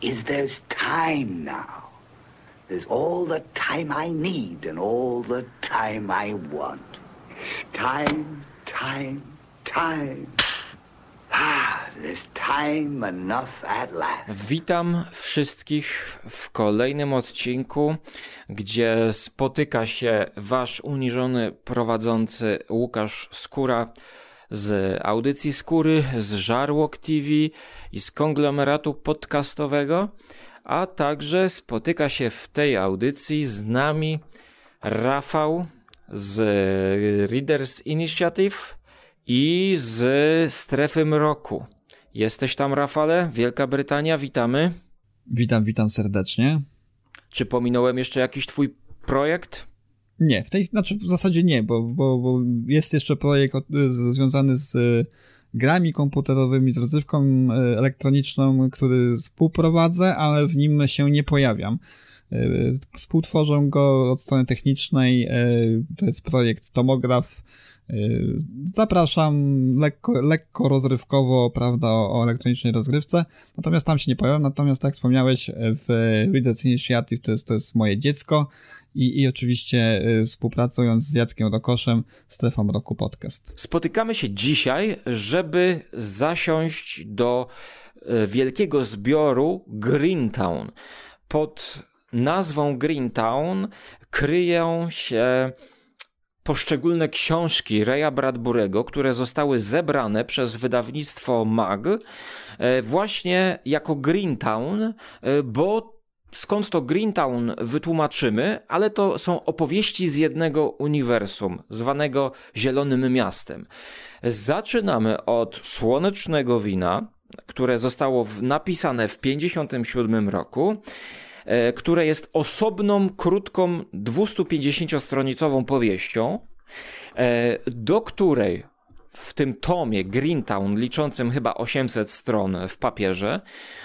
is there's time now. There's all the time I need and all the time I want. Time, time, time. Ah, there's time enough at last. Witam wszystkich w kolejnym odcinku, gdzie spotyka się wasz uniżony prowadzący Łukasz Skóra z audycji Skóry, z Żarłok TV i z konglomeratu podcastowego, a także spotyka się w tej audycji z nami Rafał z Readers Initiative i z Strefy Mroku. Jesteś tam, Rafale? Wielka Brytania, witamy. Witam, witam serdecznie. Czy pominąłem jeszcze jakiś twój projekt? Nie, w tej, znaczy w zasadzie nie, bo, bo, bo jest jeszcze projekt związany z grami komputerowymi, z rozrywką e, elektroniczną, który współprowadzę, ale w nim się nie pojawiam. Współtworzę go od strony technicznej, to jest projekt Tomograf. Zapraszam lekko, lekko rozrywkowo, prawda, o, o elektronicznej rozgrywce, natomiast tam się nie pojawiam, natomiast tak jak wspomniałeś, w Readers Initiative to jest, to jest moje dziecko, i, i oczywiście y, współpracując z Jackiem Rokoszem, Strefą Roku Podcast. Spotykamy się dzisiaj, żeby zasiąść do y, wielkiego zbioru Greentown. Pod nazwą Greentown kryją się poszczególne książki Raya Bradburego, które zostały zebrane przez wydawnictwo MAG y, właśnie jako Greentown, bo skąd to Greentown wytłumaczymy, ale to są opowieści z jednego uniwersum, zwanego Zielonym Miastem. Zaczynamy od Słonecznego Wina, które zostało napisane w 1957 roku, e, które jest osobną, krótką, 250-stronicową powieścią, e, do której w tym tomie Greentown, liczącym chyba 800 stron w papierze,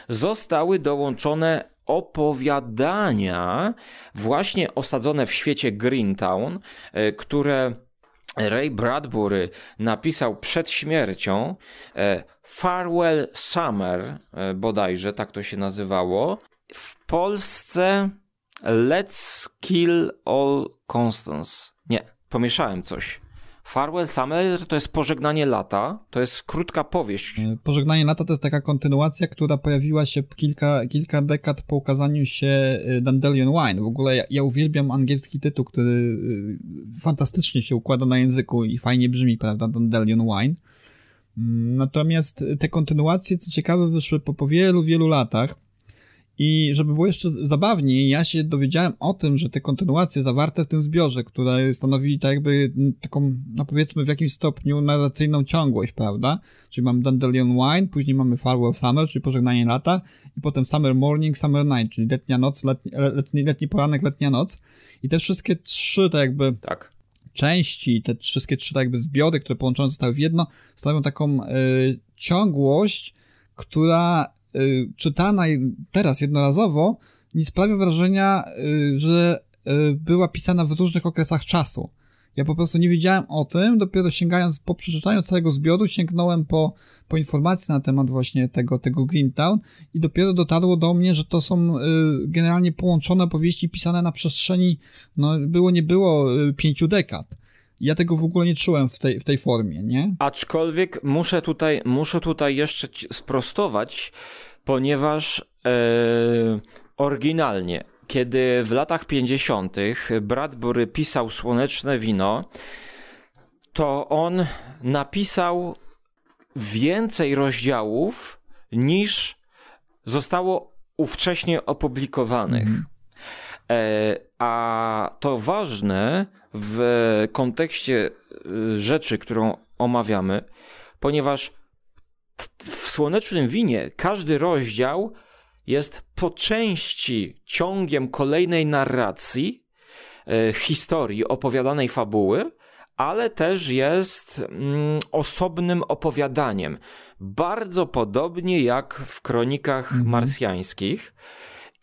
zostały dołączone opowiadania właśnie osadzone w świecie Greentown, e, które Ray Bradbury napisał przed śmiercią e, Farewell Summer, e, bodajże tak to się nazywało. W Polsce Let's Kill All Constance. Nie, pomieszałem coś. Farewell Summer to jest pożegnanie lata, to jest krótka powieść. E, pożegnanie lata to jest taka kontynuacja, która pojawiła się kilka, kilka dekad po ukazaniu się e, Dandelion Wine. W ogóle ja, ja uwielbiam angielski tytuł, który e, fantastycznie się układa na języku i fajnie brzmi, prawda, Dandelion Wine. Mm, natomiast te kontynuacje, co ciekawe, wyszły po, po wielu, wielu latach. I żeby było jeszcze zabawniej, ja się dowiedziałem o tym, że te kontynuacje zawarte w tym zbiorze, które stanowi tak jakby taką, no powiedzmy w jakimś stopniu narracyjną ciągłość, prawda? Czyli mamy Dandelion Wine, później mamy Farewell Summer, czyli pożegnanie lata i potem Summer Morning, Summer Night, czyli letnia noc, letni, letni, letni poranek, letnia noc. I te wszystkie trzy tak jakby tak. części, te wszystkie trzy tak jakby zbiory, które połączone zostały w jedno, stanowią taką y, ciągłość, która czytana teraz jednorazowo nie sprawia wrażenia, y, że y, była pisana w różnych okresach czasu. Ja po prostu nie wiedziałem o tym, dopiero sięgając po przeczytaniu całego zbioru, sięgnąłem po, po informacje na temat właśnie tego, tego Greentown i dopiero dotarło do mnie, że to są y, generalnie połączone powieści pisane na przestrzeni, no było nie było, y, pięciu dekad. Ja tego w ogóle nie czułem w tej, w tej formie, nie? Aczkolwiek muszę tutaj, muszę tutaj jeszcze sprostować, ponieważ e, oryginalnie, kiedy w latach 50. Bradbury pisał Słoneczne Wino, to on napisał więcej rozdziałów niż zostało ówcześnie opublikowanych. Mm. E, a to ważne w kontekście e, rzeczy, którą omawiamy, ponieważ w Słonecznym Winie każdy rozdział jest po części ciągiem kolejnej narracji, e, historii, opowiadanej fabuły, ale też jest mm, osobnym opowiadaniem. Bardzo podobnie jak w kronikach mhm. marsjańskich.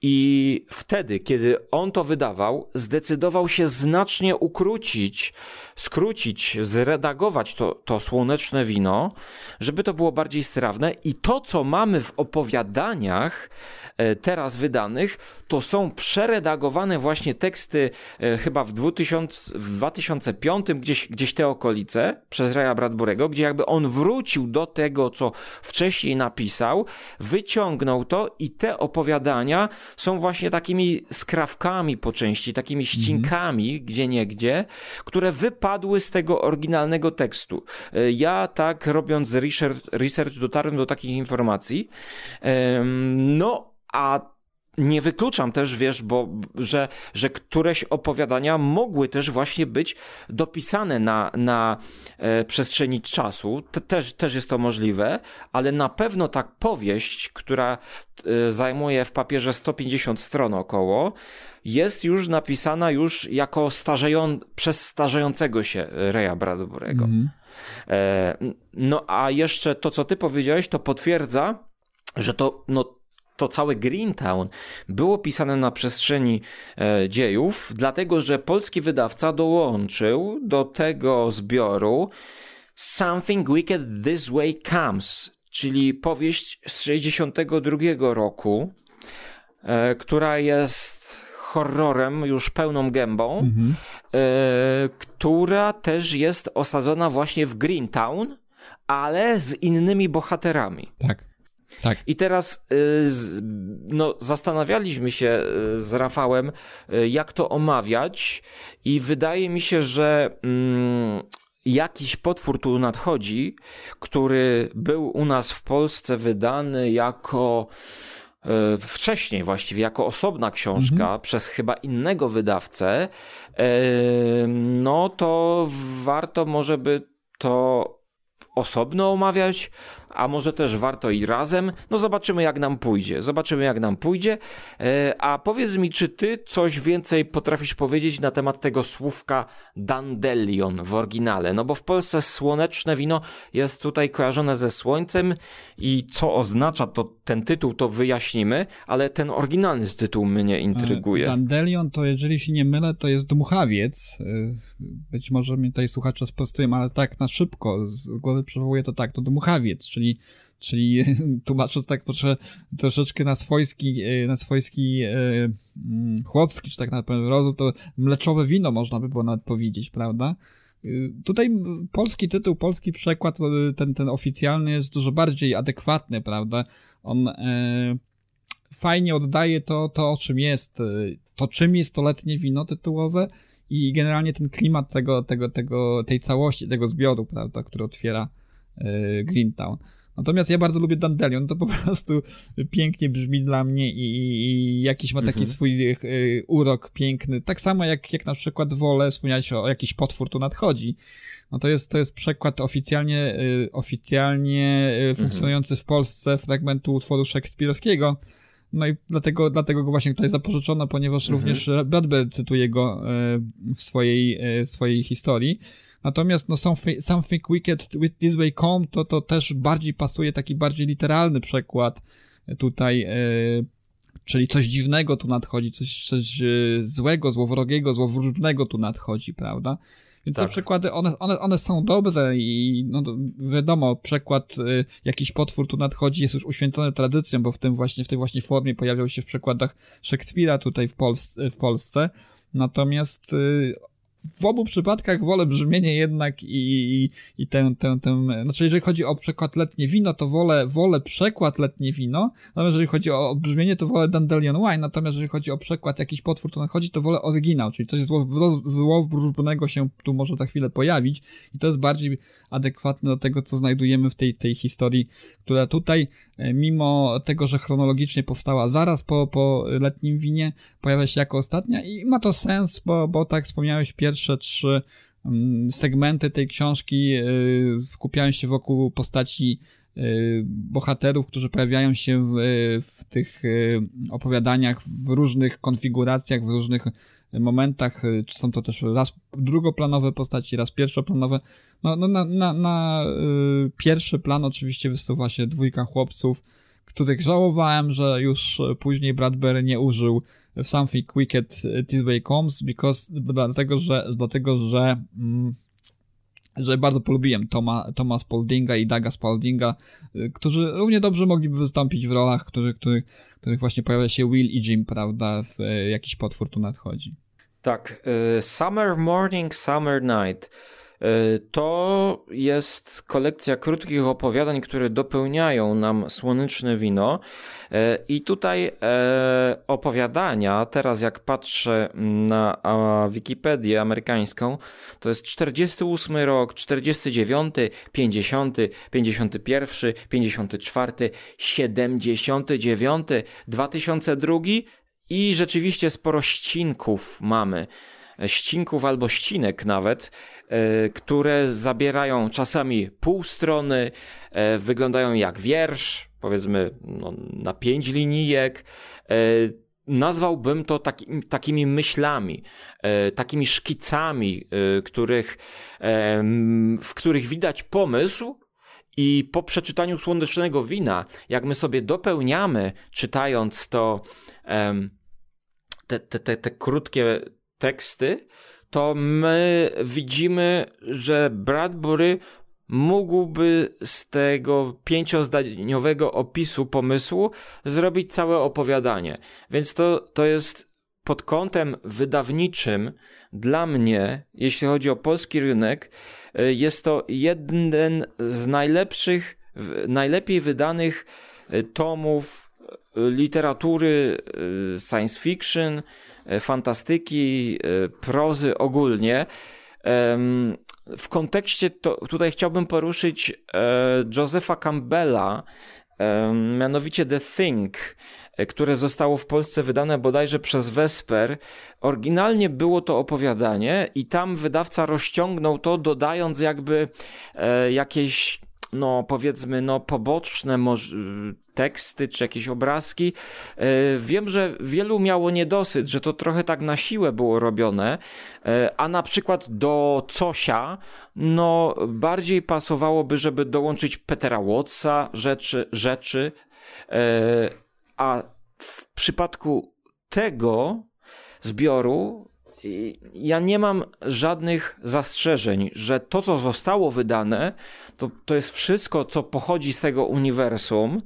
I wtedy, kiedy on to wydawał, zdecydował się znacznie ukrócić, skrócić, zredagować to, to słoneczne wino, żeby to było bardziej strawne. I to, co mamy w opowiadaniach, E, teraz wydanych, to są przeredagowane właśnie teksty e, chyba w, 2000, w 2005, gdzieś, gdzieś te okolice, przez Raya Bradburego, gdzie jakby on wrócił do tego, co wcześniej napisał, wyciągnął to i te opowiadania są właśnie takimi skrawkami po części, takimi mhm. ścinkami -hmm. gdzie niegdzie, które wypadły z tego oryginalnego tekstu. E, ja tak robiąc research, research dotarłem do takich informacji. No, a nie wykluczam też, wiesz, bo, że, że któreś opowiadania mogły też właśnie być dopisane na, na e, przestrzeni czasu. Te, też, też jest to możliwe, ale na pewno ta powieść, która e, zajmuje w papierze 150 stron około, jest już napisana już jako starzeją, przez starzejącego się Reja Bradbury'ego. Mm. E, no a jeszcze to, co ty powiedziałeś, to potwierdza, że to no, to całe Greentown było pisane na przestrzeni e, dziejów, dlatego że polski wydawca dołączył do tego zbioru Something Wicked This Way Comes, czyli powieść z 62 roku, e, która jest horrorem już pełną gębą, mhm. e, która też jest osadzona właśnie w Greentown, ale z innymi bohaterami. Tak. Tak. I teraz y, no, zastanawialiśmy się y, z Rafałem, y, jak to omawiać, i wydaje mi się, że mm, jakiś potwór tu nadchodzi, który był u nas w Polsce wydany jako wcześniej właściwie jako osobna książka mhm. przez chyba innego wydawcę, no to warto może by to osobno omawiać, a może też warto i razem. No zobaczymy jak nam pójdzie. Zobaczymy jak nam pójdzie. E, a powiedz mi, czy ty coś więcej potrafisz powiedzieć na temat tego słówka dandelion w oryginale? No bo w Polsce słoneczne wino jest tutaj kojarzone ze słońcem i co oznacza to ten tytuł, to wyjaśnimy, ale ten oryginalny tytuł mnie intryguje. Dandelion to, jeżeli się nie mylę, to jest dmuchawiec. E, być może mnie tutaj słuchacze sprostują, ale tak na szybko z głowy przywołuję to tak, to dmuchawiec, czyli czyli Czyli tłumacząc tak proszę, troszeczkę na swojski, e, na swojski e, mm, chłopski, czy tak na pewno rozum, to mleczowe wino można by było nawet powiedzieć, prawda? E, tutaj polski tytuł, polski przekład, ten, ten oficjalny jest dużo bardziej adekwatny, prawda? On e, fajnie oddaje to, to, o czym jest, to czym jest to letnie wino tytułowe i generalnie ten klimat tego, tego, tego, tej całości, tego zbioru, prawda, który otwiera e, Greentown. Natomiast ja bardzo lubię Dandelion, to po prostu pięknie brzmi dla mnie i, i jakiś ma taki mhm. swój y, urok piękny. Tak samo jak, jak na przykład Wolę, wspomniałeś o, o jakiś potwór tu nadchodzi. No to jest, to jest przekład oficjalnie, y, oficjalnie y, mhm. funkcjonujący w Polsce fragmentu utworu szekspirowskiego. No i dlatego, dlatego go właśnie tutaj zapożyczono, ponieważ mhm. również Bradbury cytuje go w swojej, w swojej historii. Natomiast no Something Wicked with This Way Come to, to też bardziej pasuje, taki bardziej literalny przekład tutaj, e, czyli coś dziwnego tu nadchodzi, coś, coś e, złego, złowrogiego, złowróżnego tu nadchodzi, prawda? Więc tak. te przykłady, one, one, one są dobre i no, wiadomo, przekład y, jakiś potwór tu nadchodzi jest już uświęcony tradycją, bo w tym właśnie, w tej właśnie formie pojawiał się w przekładach Szekspira tutaj w, Polsce. W Polsce. Natomiast y, w obu przypadkach wolę brzmienie jednak i, i, tę, tę, tę, znaczy jeżeli chodzi o przekład letnie wino, to wolę, wolę przekład letnie wino, natomiast jeżeli chodzi o brzmienie, to wolę Dandelion Wine, natomiast jeżeli chodzi o przekład jakiś potwór, to nadchodzi, to wolę oryginał, czyli coś złowróżbnego się tu może za chwilę pojawić. I to jest bardziej adekwatne do tego, co znajdujemy w tej, tej historii, która tutaj, e, mimo tego, że chronologicznie powstała zaraz po, po letnim winie, pojawia się jako ostatnia. I ma to sens, bo, bo tak wspomniałeś, pierwsze trzy mm, segmenty tej książki e, skupiają się wokół postaci bohaterów, którzy pojawiają się w, w tych opowiadaniach w różnych konfiguracjach, w różnych momentach, są to też raz drugoplanowe postaci, raz pierwszoplanowe. No, no na, na, na pierwszy plan oczywiście wysuwa się dwójka chłopców, których żałowałem, że już później Bradbury nie użył Something Wicked This Way Comes, because, dlatego, że, dlatego, że, mm, że bardzo polubiłem Toma, Toma Spaldinga i Daga Spaldinga, y, którzy równie dobrze mogliby wystąpić w rolach, których, których, których właśnie pojawia się Will i Jim, prawda, w y, jakiś potwór tu nadchodzi. Tak, Summer Morning, Summer Night. E, to jest kolekcja krótkich opowiadań, które dopełniają nam słoneczne wino. E, I tutaj e, opowiadania, teraz jak patrzę na Wikipedię amerykańską, to jest 48 rok, 49, 50, 51, 54, 79, 2002 i rzeczywiście sporo ścinków mamy. Ścinków albo ścinek nawet, które zabierają czasami pół strony, e, wyglądają jak wiersz, powiedzmy no, na pięć linijek. E, nazwałbym to taki, takimi myślami, takimi szkicami, których, w których widać pomysł, i po przeczytaniu słonecznego wina, jak my sobie dopełniamy, czytając to, te, te, te, te krótkie teksty, to my widzimy, że Bradbury mógłby z tego pięciozdaniowego opisu pomysłu zrobić całe opowiadanie. Więc to, to jest pod kątem wydawniczym dla mnie, jeśli chodzi o polski rynek, y, jest to jeden z najlepszych, najlepiej wydanych y, tomów y, literatury science fiction, fantastyki, e, prozy ogólnie. W kontekście to tutaj chciałbym poruszyć e, Josepha Campbella, mianowicie The Thing, które zostało w Polsce wydane bodajże przez Vesper. Oryginalnie było to opowiadanie i tam wydawca rozciągnął to, dodając jakby jakieś no powiedzmy, no poboczne teksty czy jakieś obrazki. E, wiem, że wielu miało niedosyt, że to trochę tak na siłę było robione, e, a na przykład do Cosia, no bardziej pasowałoby, żeby dołączyć Petera Wattsa, rzeczy, rzeczy, e, a w przypadku tego zbioru ja nie mam żadnych zastrzeżeń, że to, co zostało wydane, to, to jest wszystko, co pochodzi z tego uniwersum.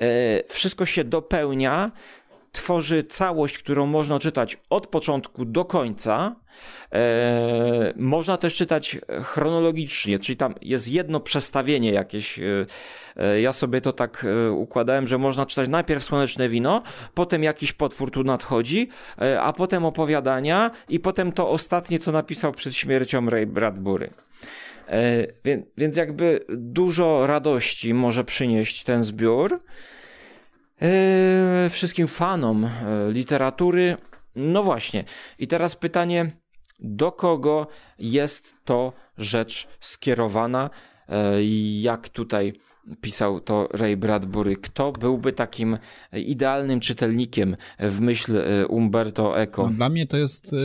E, wszystko się dopełnia, tworzy całość, którą można czytać od początku do końca. E, można też czytać chronologicznie, czyli tam jest jedno przestawienie jakieś. E, e, ja sobie to tak układałem, że można czytać najpierw Słoneczne Wino, potem jakiś potwór tu nadchodzi, a potem opowiadania i potem to ostatnie, co napisał przed śmiercią Ray Bradbury. E, więc jakby dużo radości może przynieść ten zbiór. E, wszystkim fanom e, literatury. No właśnie. I teraz pytanie, do kogo jest to rzecz skierowana? Jak tutaj pisał to Ray Bradbury. Kto byłby takim idealnym czytelnikiem w myśl e, Umberto Eco? No, dla mnie to jest e,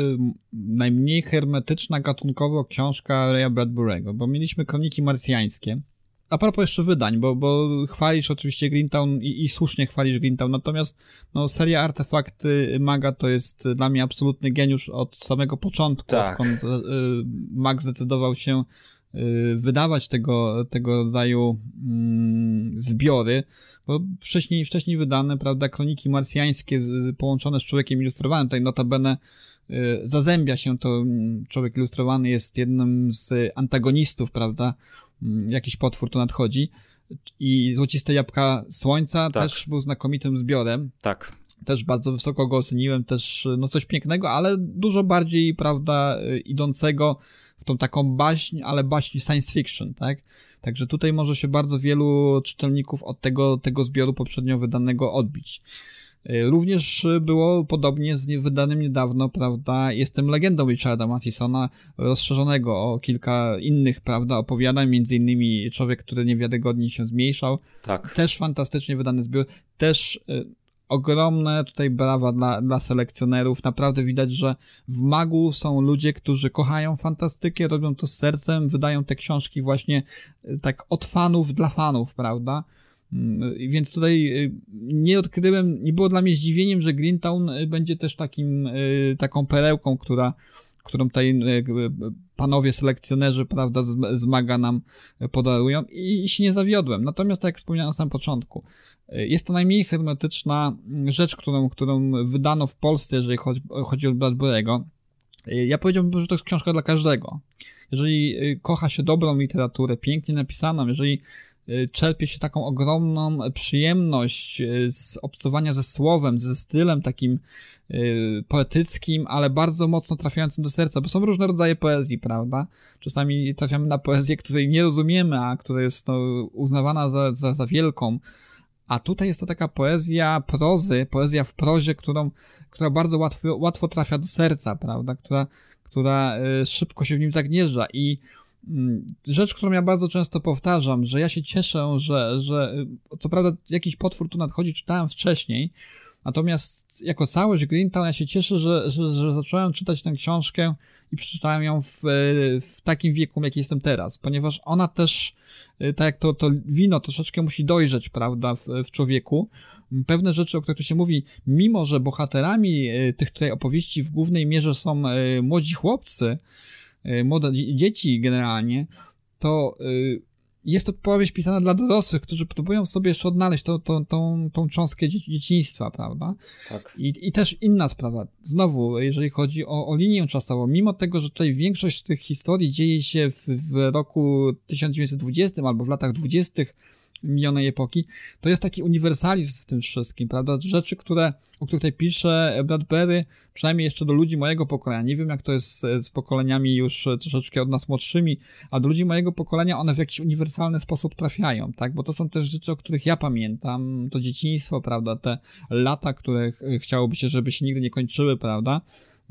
najmniej hermetyczna gatunkowo książka Raya Bradbury'ego, bo mieliśmy kroniki marsjańskie. A propos jeszcze wydań, bo, bo chwalisz oczywiście Greentown i, i słusznie chwalisz Greentown, natomiast no, seria Artefakty Maga to jest dla mnie absolutny geniusz od samego początku, tak. odkąd y, Mag zdecydował się Y, wydawać tego, tego rodzaju mm, zbiory, bo wcześniej, wcześniej wydane, prawda, kroniki marsjańskie połączone z człowiekiem ilustrowanym, tutaj notabene y, zazębia się to, mm, człowiek ilustrowany jest jednym z antagonistów, prawda, jakiś potwór tu nadchodzi i Złociste Jabłka Słońca tak. też był znakomitym zbiorem. Tak. Też bardzo wysoko go oceniłem, też no coś pięknego, ale dużo bardziej, prawda, y, idącego w tą taką baśń, ale baśń science fiction, tak? Także tutaj może się bardzo wielu czytelników od tego, tego zbioru poprzednio wydanego odbić. Y, również było podobnie z wydanym niedawno, prawda, Jestem legendą Richarda Mathisona, rozszerzonego o kilka innych, prawda, opowiadań, między innymi Człowiek, który niewiarygodnie się zmniejszał. Tak. Też fantastycznie wydany zbiór, też y, ogromne tutaj brawa dla, dla selekcjonerów. Naprawdę widać, że w Magu są ludzie, którzy kochają fantastykę, robią to z sercem, wydają te książki właśnie y, tak od fanów dla fanów, prawda? Mm, więc tutaj y, nie odkryłem, nie było dla mnie zdziwieniem, że Greentown y, będzie też takim, taką perełką, która, którą tutaj panowie selekcjonerzy, prawda, zmaga nam podarują i, się nie zawiodłem. Natomiast, tak jak wspomniałem na samym początku, jest to najmniej hermetyczna rzecz, którą, którą wydano w Polsce, jeżeli chodzi, chodzi o Bradbury'ego. Ja powiedziałbym, że to jest książka dla każdego. Jeżeli kocha się dobrą literaturę, pięknie napisaną, jeżeli czerpie się taką ogromną przyjemność z obcowania ze słowem, ze stylem takim poetyckim, ale bardzo mocno trafiającym do serca, bo są różne rodzaje poezji, prawda? Czasami trafiamy na poezję, której nie rozumiemy, a która jest no, uznawana za, za, za wielką, a tutaj jest to taka poezja prozy, poezja w prozie, którą, która bardzo łatwo, łatwo trafia do serca, prawda? Która, która szybko się w nim zagnieżdża i rzecz, którą ja bardzo często powtarzam, że ja się cieszę, że, że e, co prawda jakiś potwór tu nadchodzi, czytałem wcześniej, natomiast jako całość Greentown ja się cieszę, że, że, że zacząłem czytać tę książkę i przeczytałem ją w, w takim wieku, jaki jestem teraz, ponieważ ona też, y, tak jak to, to wino troszeczkę musi dojrzeć, prawda, w, w człowieku. Pewne rzeczy, o których tu się mówi, mimo że bohaterami y, tych tutaj opowieści w głównej mierze są y, młodzi chłopcy, młode dzieci generalnie, to jest to powieść pisana dla dorosłych, którzy próbują sobie jeszcze odnaleźć to, to, tą, tą cząstkę dzieciństwa, prawda? Tak. I, I też inna sprawa, znowu, jeżeli chodzi o, o linię czasową, mimo tego, że tutaj większość tych historii dzieje się w, w roku 1920 albo w latach 20., minionej epoki, to jest taki uniwersalizm w tym wszystkim, prawda? Rzeczy, które, o których tutaj pisze Bradbury, przynajmniej jeszcze do ludzi mojego pokolenia. Nie wiem, jak to jest z, z pokoleniami już troszeczkę od nas młodszymi, a do ludzi mojego pokolenia one w jakiś uniwersalny sposób trafiają, tak? Bo to są też rzeczy, o których ja pamiętam, to dzieciństwo, prawda? Te lata, które chciałoby się, żeby się nigdy nie kończyły, prawda?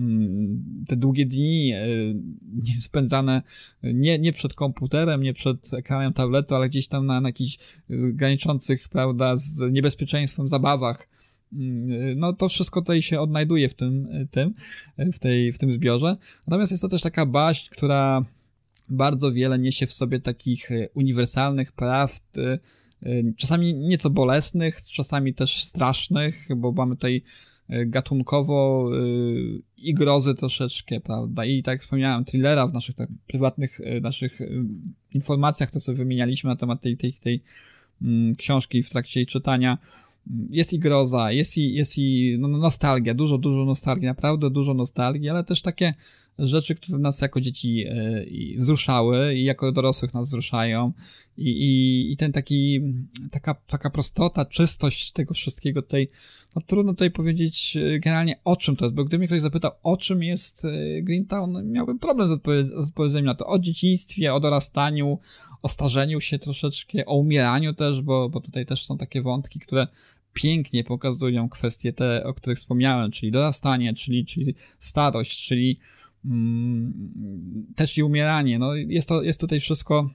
Mm, te długie dni e, spędzane nie, nie przed komputerem, nie przed ekranem tabletu, ale gdzieś tam na, na jakichś e, graniczących, prawda, z niebezpieczeństwem zabawach. Mm, no to wszystko tutaj się odnajduje w tym, tym, w, tej, w tym zbiorze. Natomiast jest to też taka baść, która bardzo wiele niesie w sobie takich e, uniwersalnych prawd, czasami nieco bolesnych, czasami też strasznych, bo mamy tutaj gatunkowo y, i grozy troszeczkę, prawda? I tak jak wspomniałem, thrillera w naszych tak, prywatnych y, naszych informacjach, to sobie wymienialiśmy na temat tej, tej, tej mm, książki w trakcie jej czytania. Jest i groza, jest i, jest i no, nostalgia, dużo, dużo nostalgii, naprawdę dużo nostalgii, ale też takie rzeczy, które nas jako dzieci wzruszały i jako dorosłych nas wzruszają i, i, i ten taki, taka, taka prostota, czystość tego wszystkiego tutaj no trudno tutaj powiedzieć e, generalnie o czym to jest, bo gdyby mnie ktoś zapytał, o czym jest e, Greentown, miałbym problem z, odpowiedz odpowiedzeniem na to. O dzieciństwie, o dorastaniu, o starzeniu się troszeczkę, o umieraniu też, bo, bo tutaj też są takie wątki, które pięknie pokazują kwestie te, o których wspomniałem, czyli dorastanie, czyli, czyli starość, czyli też i umieranie. No jest, to, jest tutaj wszystko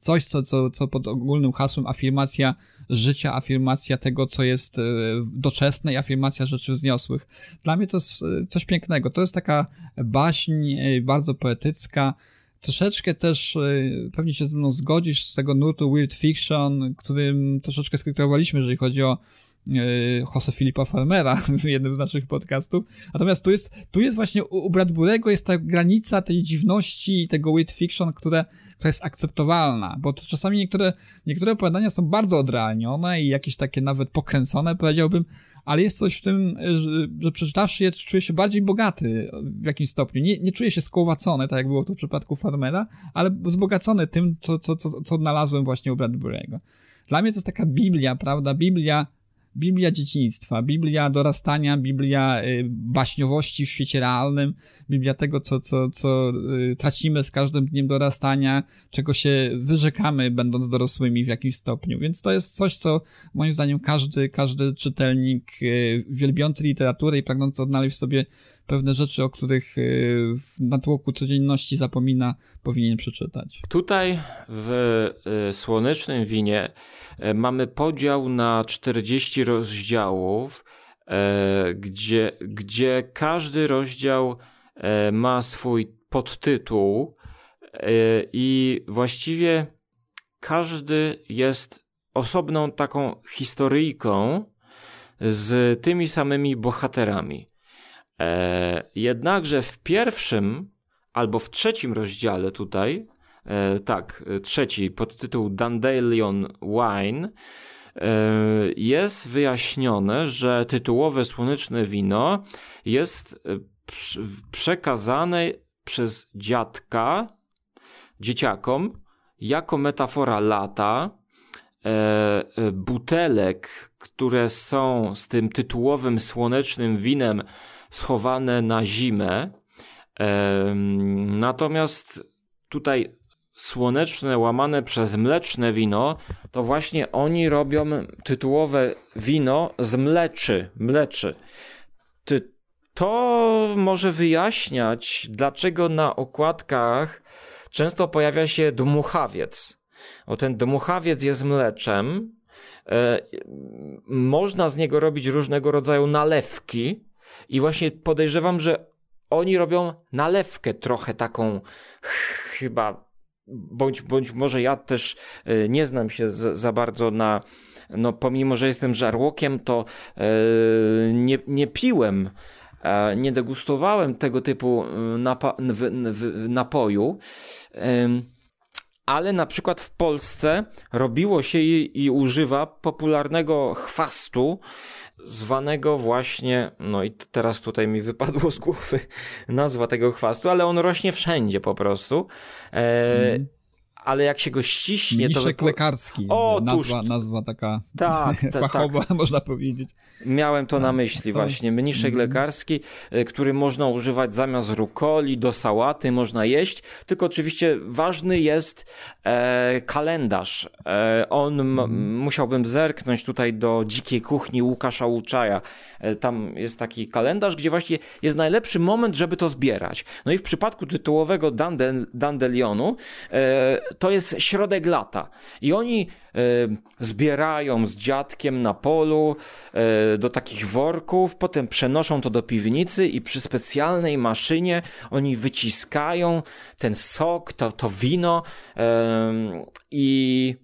coś, co, co, co pod ogólnym hasłem afirmacja życia, afirmacja tego, co jest e, doczesne i afirmacja rzeczy wzniosłych. Dla mnie to jest e, coś pięknego. To jest taka baśń e, bardzo poetycka, troszeczkę też pewnie się ze mną zgodzisz z tego nurtu Weird Fiction, którym troszeczkę skrytykowaliśmy, jeżeli chodzi o Jose Filipa Farmera w jednym z naszych podcastów. Natomiast tu jest, tu jest właśnie u Bradburego jest ta granica tej dziwności i tego weird fiction, które która jest akceptowalna, bo to czasami niektóre, niektóre opowiadania są bardzo odrealnione i jakieś takie nawet pokręcone, powiedziałbym, ale jest coś w tym, że, że przeczytawszy je, czuję się bardziej bogaty w jakimś stopniu. Nie, nie czuję się skołowacony, tak jak było to w przypadku Farmera, ale wzbogacony tym, co, co, co, co odnalazłem właśnie u Bradbury'ego. Dla mnie to jest taka Biblia, prawda? Biblia Biblia dzieciństwa, Biblia dorastania, Biblia y, baśniowości w świecie realnym, Biblia tego, co, co, co y, tracimy z każdym dniem dorastania, czego się wyrzekamy, będąc dorosłymi w jakimś stopniu. Więc to jest coś, co moim zdaniem każdy, każdy czytelnik y, wielbiący literaturę i pragnący odnaleźć sobie pewne rzeczy, o których y, w natłoku codzienności zapomina, powinien przeczytać. Tutaj w y, Słonecznym Winie y, mamy podział na 40 rozdziałów, gdzie, gdzie każdy rozdział ma swój podtytuł i właściwie każdy jest osobną taką historyjką z tymi samymi bohaterami. E, jednakże w pierwszym albo w trzecim rozdziale tutaj, e, tak, trzeci pod tytuł Dandelion Wine, e, jest wyjaśnione, że tytułowe słoneczne wino jest przekazane przez dziadka dzieciakom jako metafora lata, butelek, które są z tym tytułowym słonecznym winem schowane na zimę. Natomiast tutaj słoneczne łamane przez mleczne wino, to właśnie oni robią tytułowe wino z mleczy. mleczy. Ty, to może wyjaśniać, dlaczego na okładkach często pojawia się dmuchawiec. O ten dmuchawiec jest mleczem. E, można z niego robić różnego rodzaju nalewki, i właśnie podejrzewam, że oni robią nalewkę trochę taką chyba, bądź, bądź może ja też e, nie znam się za, za bardzo na, no pomimo, że jestem żarłokiem, to e, nie, nie piłem, nie degustowałem tego typu napa w, w, napoju. Ale na przykład w Polsce robiło się i, i używa popularnego chwastu, zwanego właśnie, no i teraz tutaj mi wypadło z głowy nazwa tego chwastu, ale on rośnie wszędzie po prostu. E, mm ale jak się go ściśnie, Mniszek to... lekarski. O, nazwa, tuż... nazwa taka tak, ta, fachowa, tak. można powiedzieć. Miałem to na tak, myśli właśnie. Mniszek mm. lekarski, e, który można używać zamiast rukoli, do sałaty można jeść, tylko oczywiście ważny jest e, kalendarz. E, on, mm. musiałbym zerknąć tutaj do dzikiej kuchni Łukasza Łuczaja. E, tam jest taki kalendarz, gdzie właśnie jest najlepszy moment, żeby to zbierać. No i w przypadku tytułowego Dandel, Dandelionu e, to jest środek lata. I oni e, zbierają z dziadkiem na polu e, do takich worków, potem przenoszą to do piwnicy i przy specjalnej maszynie oni wyciskają ten sok, to, to wino i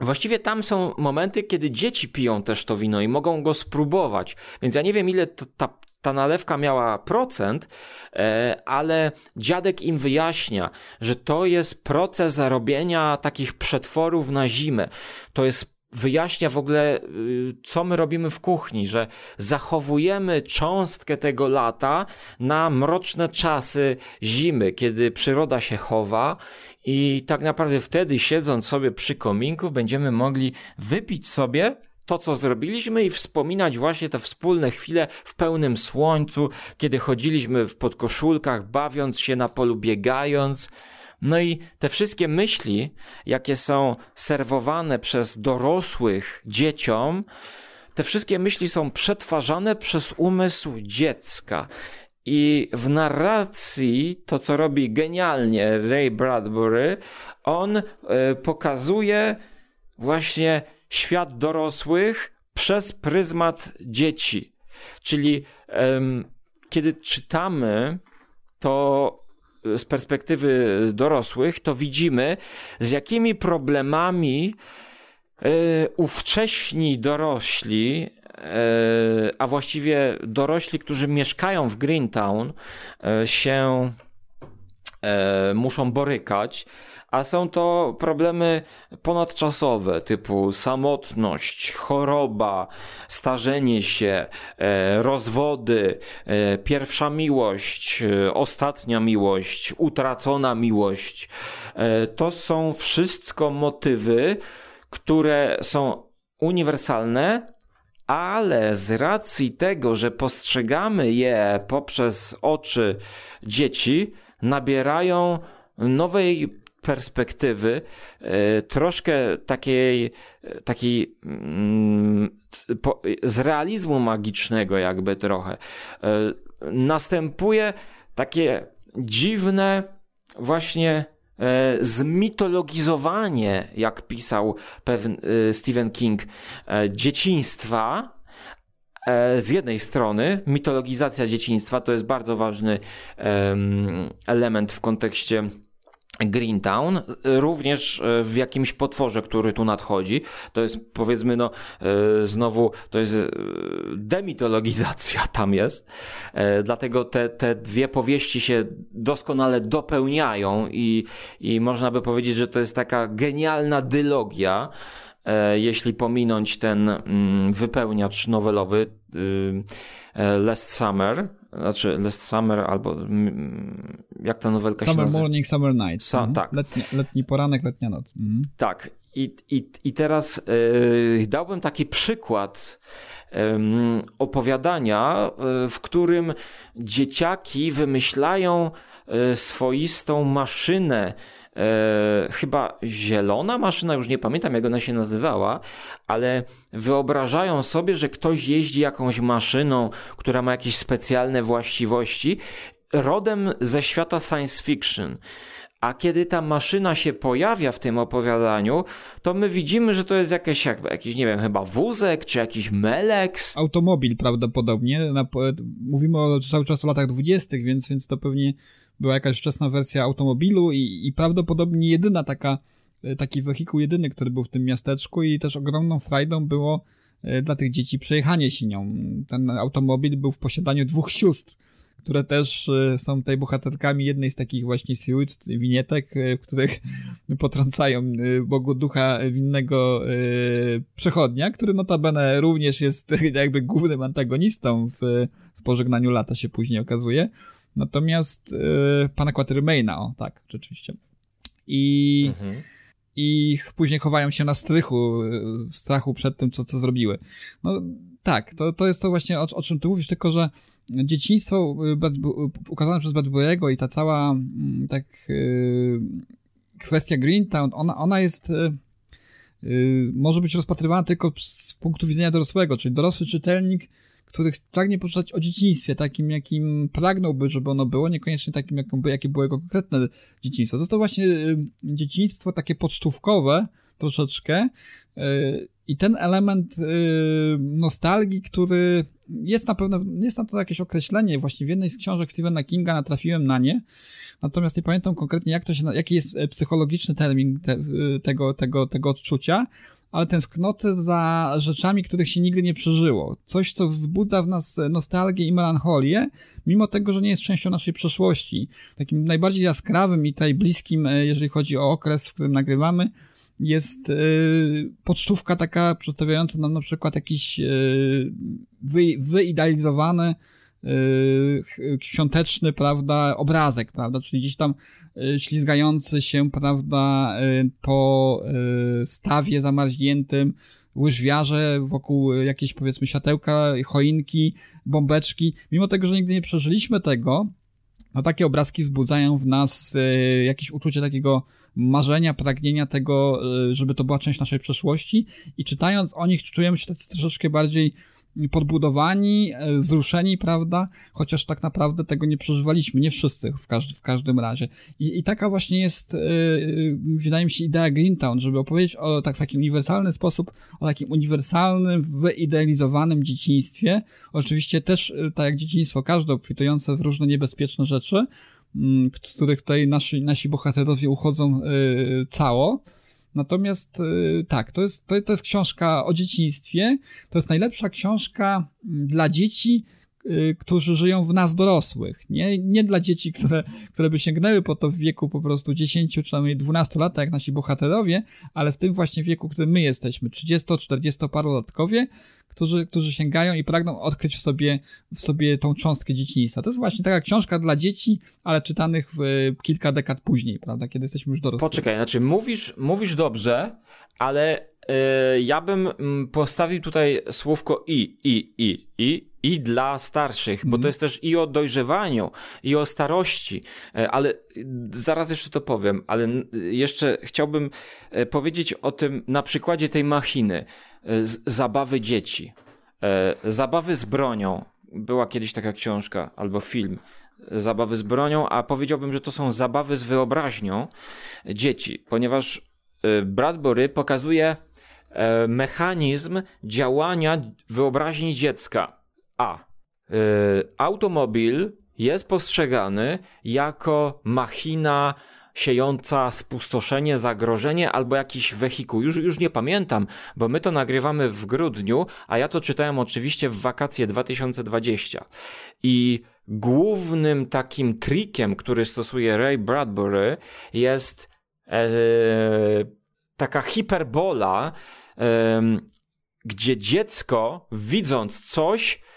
Właściwie tam są momenty, kiedy dzieci piją też to wino i mogą go spróbować. Więc ja nie wiem, ile ta, ta nalewka miała procent, e, ale dziadek im wyjaśnia, że to jest proces robienia takich przetworów na zimę. To jest wyjaśnia w ogóle, y, co my robimy w kuchni, że zachowujemy cząstkę tego lata na mroczne czasy zimy, kiedy przyroda się chowa i tak naprawdę wtedy siedząc sobie przy kominku będziemy mogli wypić sobie to, co zrobiliśmy i wspominać właśnie te wspólne chwile w pełnym słońcu, kiedy chodziliśmy w podkoszulkach, bawiąc się na polu, biegając. No i te wszystkie myśli, jakie są serwowane przez dorosłych dzieciom, te wszystkie myśli są przetwarzane przez umysł dziecka. I w narracji to, co robi genialnie Ray Bradbury, on y, pokazuje właśnie świat dorosłych przez pryzmat dzieci. Czyli kiedy czytamy to z perspektywy dorosłych, to widzimy, z jakimi problemami y, ówcześni dorośli, y, a właściwie dorośli, którzy mieszkają w Greentown, się muszą borykać a są to problemy ponadczasowe typu samotność, choroba, starzenie się, e, rozwody, e, pierwsza miłość, e, ostatnia miłość, utracona miłość. To są wszystko motywy, które są uniwersalne, ale z racji tego, że postrzegamy je poprzez oczy dzieci, nabierają nowej perspektywy, e, troszkę takiej, takiej mm, z realizmu magicznego, jakby trochę. E, następuje takie dziwne, właśnie e, zmitologizowanie, jak pisał pewien Stephen King, dzieciństwa, z jednej strony mitologizacja dzieciństwa to jest bardzo ważny element w kontekście Greentown, również e, w jakimś potworze, który tu nadchodzi. To jest powiedzmy, no e, znowu to jest e, demitologizacja tam jest. Dlatego te, te dwie powieści się doskonale dopełniają i, i można by powiedzieć, że to jest taka genialna dylogia jeśli pominąć ten mm, wypełniacz nowelowy Last Summer, znaczy Last Summer albo mm, jak ta nowelka summer się nazywa? Morning, Summer Night. Sa mhm. Tak. Letni, letni poranek, letnia noc. Mhm. Tak. I, i, i teraz yy, dałbym taki przykład opowiadania, e, w którym dzieciaki wymyślają e, swoistą maszynę e, chyba zielona maszyna, już nie pamiętam jak ona się nazywała, ale wyobrażają sobie, że ktoś jeździ jakąś maszyną, która ma jakieś specjalne właściwości, rodem ze świata science fiction. A kiedy ta maszyna się pojawia w tym opowiadaniu, to my widzimy, że to jest jakieś, jakby, jakiś, nie wiem, chyba wózek, czy jakiś meleks. Automobil prawdopodobnie. Na, mówimy o, cały czas o latach dwudziestych, więc, więc to pewnie była jakaś wczesna wersja automobilu i, i prawdopodobnie jedyna taka, e, taki wehikuł jedyny, który był w tym miasteczku i też ogromną frajdą było e, dla tych dzieci przejechanie się nią. Ten automobil był w posiadaniu dwóch sióstr, które też e, są tutaj bohaterkami jednej z takich właśnie siłów, winietek, w których potrącają Bogu ducha winnego przechodnia, który notabene również jest jakby głównym antagonistą w, w pożegnaniu lata się później okazuje. Natomiast yy, pana o tak, rzeczywiście. I, mhm. i później chowają się na strychu, y, w strachu przed tym, co, co zrobiły. No tak, to, to jest to właśnie, o, o czym ty mówisz, tylko że dzieciństwo y, ukazane przez Bradbury'ego i ta cała mm, tak yy, kwestia Greentown, ona, ona jest yy, może być rozpatrywana tylko z punktu widzenia dorosłego, czyli dorosły czytelnik których pragnie poczytać o dzieciństwie, takim jakim pragnąłby, żeby ono było, niekoniecznie takim, jakim, jakie było jego konkretne dzieciństwo. To jest to właśnie y, dzieciństwo takie pocztówkowe troszeczkę y, i ten element y, nostalgii, który jest na pewno, jest na to jakieś określenie, właśnie w jednej z książek Stephena Kinga natrafiłem na nie, natomiast nie pamiętam konkretnie, jak to się, jaki jest psychologiczny termin te, tego, tego, tego odczucia, ale tęsknoty za rzeczami, których się nigdy nie przeżyło. Coś, co wzbudza w nas nostalgię i melancholię, mimo tego, że nie jest częścią naszej przeszłości. Takim najbardziej jaskrawym i tutaj bliskim, e, jeżeli chodzi o okres, w którym nagrywamy, jest yy, pocztówka taka przedstawiająca nam na przykład jakiś yy, wy, wyidealizowany świąteczny, prawda, obrazek, prawda, czyli gdzieś tam Y, ślizgający się, prawda, y, po y, stawie zamarzniętym, łyżwiarze wokół jakieś powiedzmy światełka, choinki, bombeczki. Mimo tego, że nigdy nie przeżyliśmy tego, no takie obrazki wzbudzają w nas jakieś uczucie takiego marzenia, pragnienia tego, żeby to była część naszej przeszłości i czytając o nich czujemy się troszeczkę bardziej podbudowani, e, wzruszeni, prawda? Chociaż tak naprawdę tego nie przeżywaliśmy, nie wszyscy w, każdy, w każdym razie. I, I taka właśnie jest, yy, wydaje mi się, idea Greentown, żeby opowiedzieć o tak w taki uniwersalny sposób, o takim uniwersalnym, wyidealizowanym dzieciństwie. Oczywiście też, tak jak dzieciństwo każde, obfitujące w różne niebezpieczne rzeczy, yy, z których tutaj nasi, nasi bohaterowie uchodzą yy, cało Natomiast y, tak, to jest, to, to jest książka o dzieciństwie. To jest najlepsza książka mm, dla dzieci, którzy żyją w nas dorosłych. Nie, nie dla dzieci, które, które by sięgnęły po to w wieku po prostu 10 czy przynajmniej 12 lat, jak nasi bohaterowie, ale w tym właśnie wieku, w którym my jesteśmy, 30-40 parolatkowie, którzy, którzy sięgają i pragną odkryć w sobie, w sobie tą cząstkę dzieciństwa. To jest właśnie taka książka dla dzieci, ale czytanych w, kilka dekad później, prawda, kiedy jesteśmy już dorosłymi. Poczekaj, znaczy mówisz, mówisz dobrze, ale y, ja bym mm, postawił tutaj słówko i, i, i, i, i dla starszych, bo to jest też i o dojrzewaniu, i o starości, e, ale zaraz jeszcze to powiem, ale jeszcze chciałbym e, powiedzieć o tym na przykładzie tej machiny, e, zabawy dzieci, zabawy z bronią. Była kiedyś taka książka albo film. Zabawy z bronią, a powiedziałbym, że to są zabawy z wyobraźnią dzieci, ponieważ Bradbury pokazuje mechanizm działania wyobraźni dziecka. A. y, Automobil jest postrzegany jako machina siejąca spustoszenie, zagrożenie albo jakiś wehikuł. Już, już nie pamiętam, bo my to nagrywamy w grudniu, a ja to czytałem oczywiście w wakacje 2020. I głównym takim trikiem, który stosuje Ray Bradbury jest e, taka hiperbola, em, gdzie dziecko, widząc coś, e,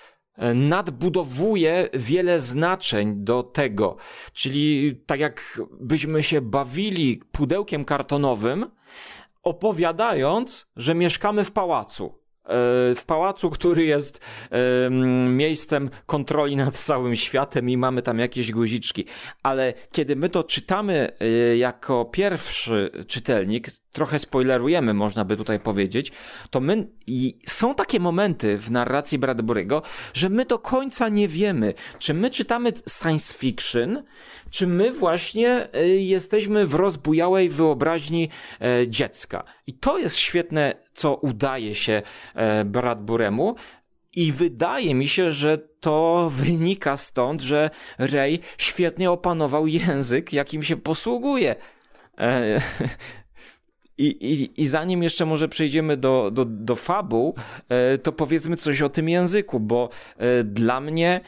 nadbudowuje wiele znaczeń do tego. Czyli tak jak byśmy się bawili pudełkiem kartonowym, opowiadając, że mieszkamy w pałacu. E, W pałacu, który jest em, miejscem kontroli nad całym światem i mamy tam jakieś guziczki. Ale kiedy my to czytamy e, jako pierwszy czytelnik, trochę spoilerujemy, można by tutaj powiedzieć, to my i są takie momenty w narracji Bradbury'ego, że my do końca nie wiemy, czy my czytamy science fiction, czy my właśnie y, jesteśmy w rozbujałej wyobraźni e, dziecka. I to jest świetne, co udaje się e, Bradburemu. I wydaje mi się, że to wynika stąd, że Ray świetnie opanował język, jakim się posługuje. E, I, i, zanim jeszcze może przejdziemy do, do, do fabuł, e, to powiedzmy coś o tym języku, bo e, dla mnie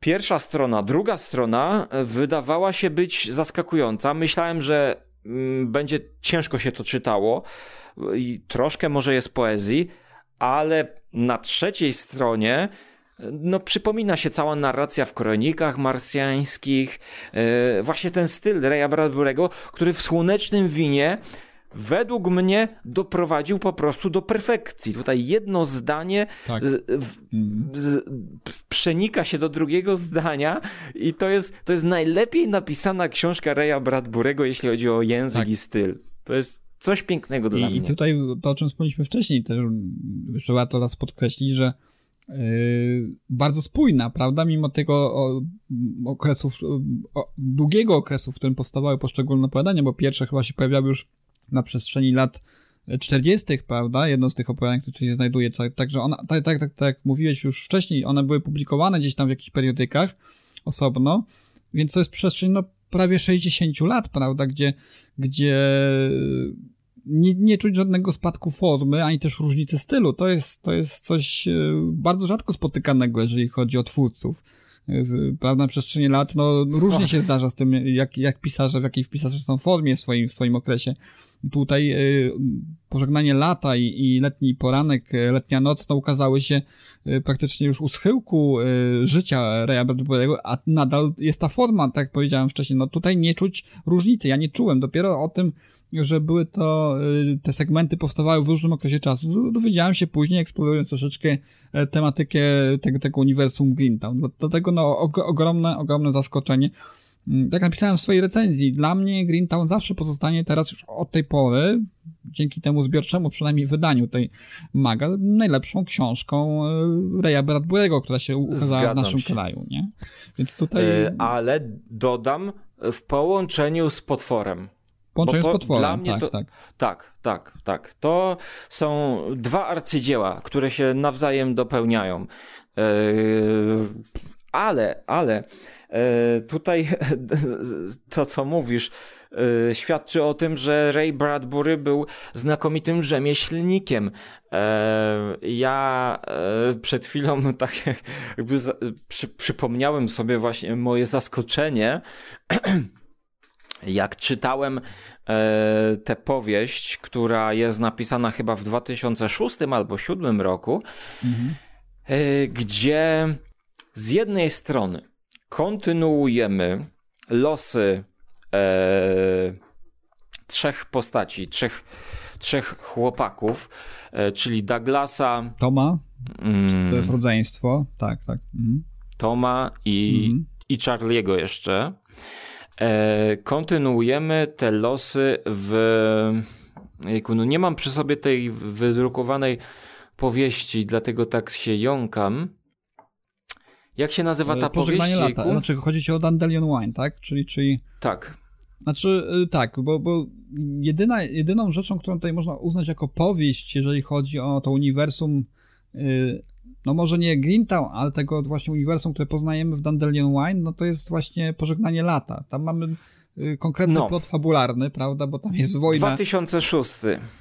pierwsza strona, druga strona e, wydawała się być zaskakująca. Myślałem, że mm, będzie ciężko się to czytało i troszkę może jest poezji, ale na trzeciej stronie no, przypomina się cała narracja w kronikach marsjańskich, właśnie ten styl Raya Bradbury'ego, który w Słonecznym Winie według mnie doprowadził po prostu do perfekcji. Tutaj jedno zdanie Tak. z, z, przenika się do drugiego zdania i to jest, to jest najlepiej napisana książka Raya Bradbury'ego, jeśli chodzi o język Tak. i styl. To jest coś pięknego dla I, I mnie. tutaj to, o czym wspomnieliśmy wcześniej, też jeszcze warto raz podkreślić, że yy, bardzo spójna, prawda, mimo tego o, okresów, o, długiego okresu, w którym powstawały poszczególne opowiadania, bo pierwsze chyba się pojawiały już na przestrzeni lat 40., prawda, jedno z tych opowiadań, które się znajduje, tak, także ona, tak, tak, tak, tak jak mówiłeś już wcześniej, one były publikowane gdzieś tam w jakichś periodykach osobno, więc to jest przestrzeń, no, prawie 60 lat, prawda, gdzie, gdzie nie, nie czuć żadnego spadku formy, ani też różnicy stylu. To jest, to jest coś e, bardzo rzadko spotykanego, jeżeli chodzi o twórców. E, Prawda, na przestrzeni lat, no, różnie się zdarza z tym, jak, jak pisarze, w jakiej pisarze są w formie w swoim, w swoim okresie. Tutaj e, pożegnanie lata i, letni poranek, e, letnia noc, no, ukazały się e, praktycznie już u schyłku życia Raya Bradbury'ego, a nadal jest ta forma, tak jak powiedziałem wcześniej, no tutaj nie czuć różnicy. Ja nie czułem, dopiero o tym, że były to, y, te segmenty powstawały w różnym okresie czasu. Do- Dowiedziałem się później, eksplorując troszeczkę e, tematykę tego, tego uniwersum Greentown. Dlatego no, og- ogromne, ogromne zaskoczenie. Mm, Tak napisałem w swojej recenzji. Dla mnie Greentown zawsze pozostanie teraz już od tej pory, dzięki temu zbiorczemu przynajmniej wydaniu tej maga, najlepszą książką e, Raya Bradbury'ego, która się ukazała w naszym się. kraju, nie? Więc tutaj E, Ale dodam w połączeniu z potworem. połączenie z potworem, dla mnie tak, to- tak. Tak, tak, tak. To są dwa arcydzieła, które się nawzajem dopełniają. E, Ale, ale tutaj to, co mówisz, e, świadczy o tym, że Ray Bradbury był znakomitym rzemieślnikiem. E, Ja e, przed chwilą tak jakby przy, przypomniałem sobie właśnie moje zaskoczenie, jak czytałem e, tę powieść, która jest napisana chyba w 2006 albo 2007 roku, e, gdzie z jednej strony kontynuujemy losy e, trzech postaci, trzech, trzech chłopaków, e, czyli Douglasa. Toma, mm, to jest rodzeństwo, tak, tak. Mhm. Toma i, mhm. i Charlie'ego jeszcze. E, kontynuujemy te losy w. Jejku, no nie mam przy sobie tej wydrukowanej powieści, dlatego tak się jąkam. Jak się nazywa ta Pożegnanie powieść? lata. Znaczy, chodzi ci o Dandelion Wine, tak? Czyli, czyli... Tak. Znaczy, y, tak, bo, bo jedyna, jedyną rzeczą, którą tutaj można uznać jako powieść, jeżeli chodzi o to uniwersum, y, no może nie Greentown, ale tego właśnie uniwersum, które poznajemy w Dandelion Wine, no to jest właśnie Pożegnanie lata. Tam mamy konkretny no. plot fabularny, prawda, bo tam jest wojna... 2006.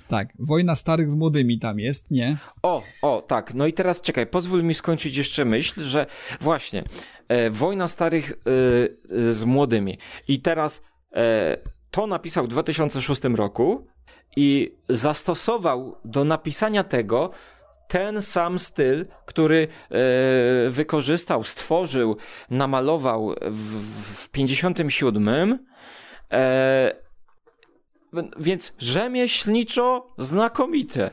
Tak, wojna starych z młodymi tam jest, nie? O, o, tak, no i teraz czekaj, pozwól mi skończyć jeszcze myśl, że właśnie, e, wojna starych e, z młodymi i teraz e, to napisał w 2006 roku i zastosował do napisania tego ten sam styl, który e, wykorzystał, stworzył, namalował w, w 57 E, więc rzemieślniczo znakomite.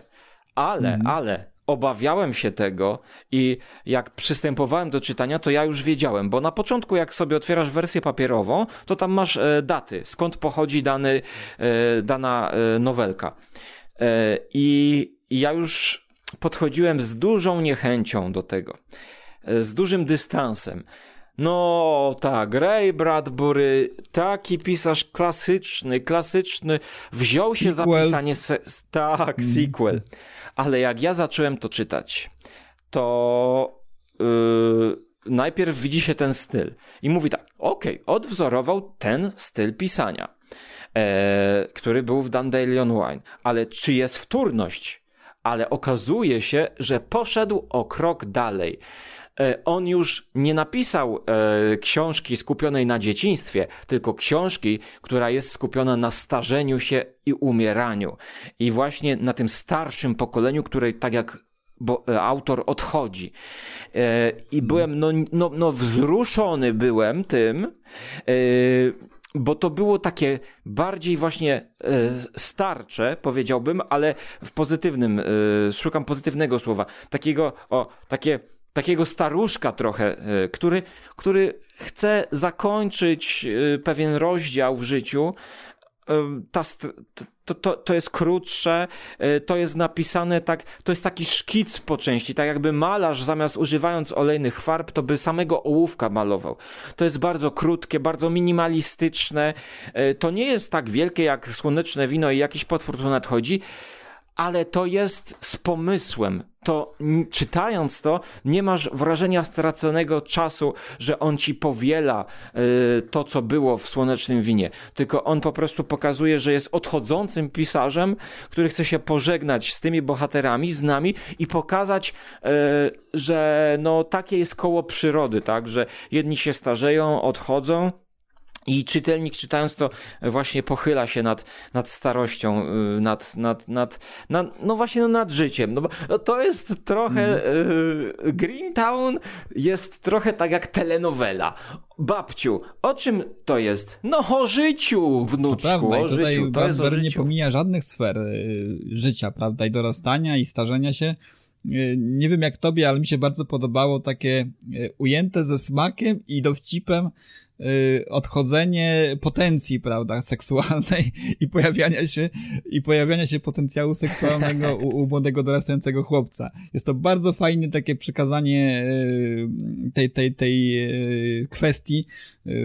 Ale, mm. ale obawiałem się tego i jak przystępowałem do czytania, to ja już wiedziałem, bo na początku jak sobie otwierasz wersję papierową, to tam masz e, daty, skąd pochodzi dany, e, dana e, nowelka. E, I ja już podchodziłem z dużą niechęcią do tego, e, z dużym dystansem. No tak, Ray Bradbury, taki pisarz klasyczny, klasyczny, wziął sequel. się za pisanie, se- tak, mm. sequel. Ale jak ja zacząłem to czytać, to yy, najpierw widzi się ten styl i mówi tak, okej, okay, odwzorował ten styl pisania, e, który był w Dandelion Wine, ale czy jest wtórność? Ale okazuje się, że poszedł o krok dalej. E, on już nie napisał e, książki skupionej na dzieciństwie, tylko książki, która jest skupiona na starzeniu się i umieraniu. I właśnie na tym starszym pokoleniu, której tak jak bo e, autor odchodzi. I byłem, no, no, no wzruszony byłem tym, bo to było takie bardziej właśnie starcze, powiedziałbym, ale w pozytywnym, szukam pozytywnego słowa, takiego, o, takie takiego staruszka trochę, e, który, który chce zakończyć e, pewien rozdział w życiu. E, ta, to, to, to jest krótsze, to jest napisane tak, to jest taki szkic po części, tak jakby malarz zamiast używając olejnych farb, to by samego ołówka malował. To jest bardzo krótkie, bardzo minimalistyczne, to nie jest tak wielkie jak słoneczne wino i jakiś potwór tu nadchodzi, ale to jest z pomysłem. To czytając to, nie masz wrażenia straconego czasu, że on ci powiela y, to, co było w słonecznym winie. Tylko on po prostu pokazuje, że jest odchodzącym pisarzem, który chce się pożegnać z tymi bohaterami, z nami i pokazać, y, że no takie jest koło przyrody, tak? Że jedni się starzeją, odchodzą, i czytelnik czytając to właśnie pochyla się nad, nad starością, y, nad, nad, nad, nad no właśnie no nad życiem. No bo to jest trochę, mm. y, Greentown jest trochę tak jak telenowela. Babciu, o czym to jest? No o życiu, wnuczku, to prawda, o tutaj życiu. To jest o życiu. nie pomija żadnych sfer y, życia, prawda, i dorastania, i starzenia się. Y, nie wiem jak tobie, ale mi się bardzo podobało takie y, ujęte ze smakiem i dowcipem odchodzenie potencji, prawda, seksualnej i pojawiania się, i pojawiania się potencjału seksualnego u, u młodego dorastającego chłopca. Jest to bardzo fajne takie przekazanie y, tej, tej, tej y, kwestii,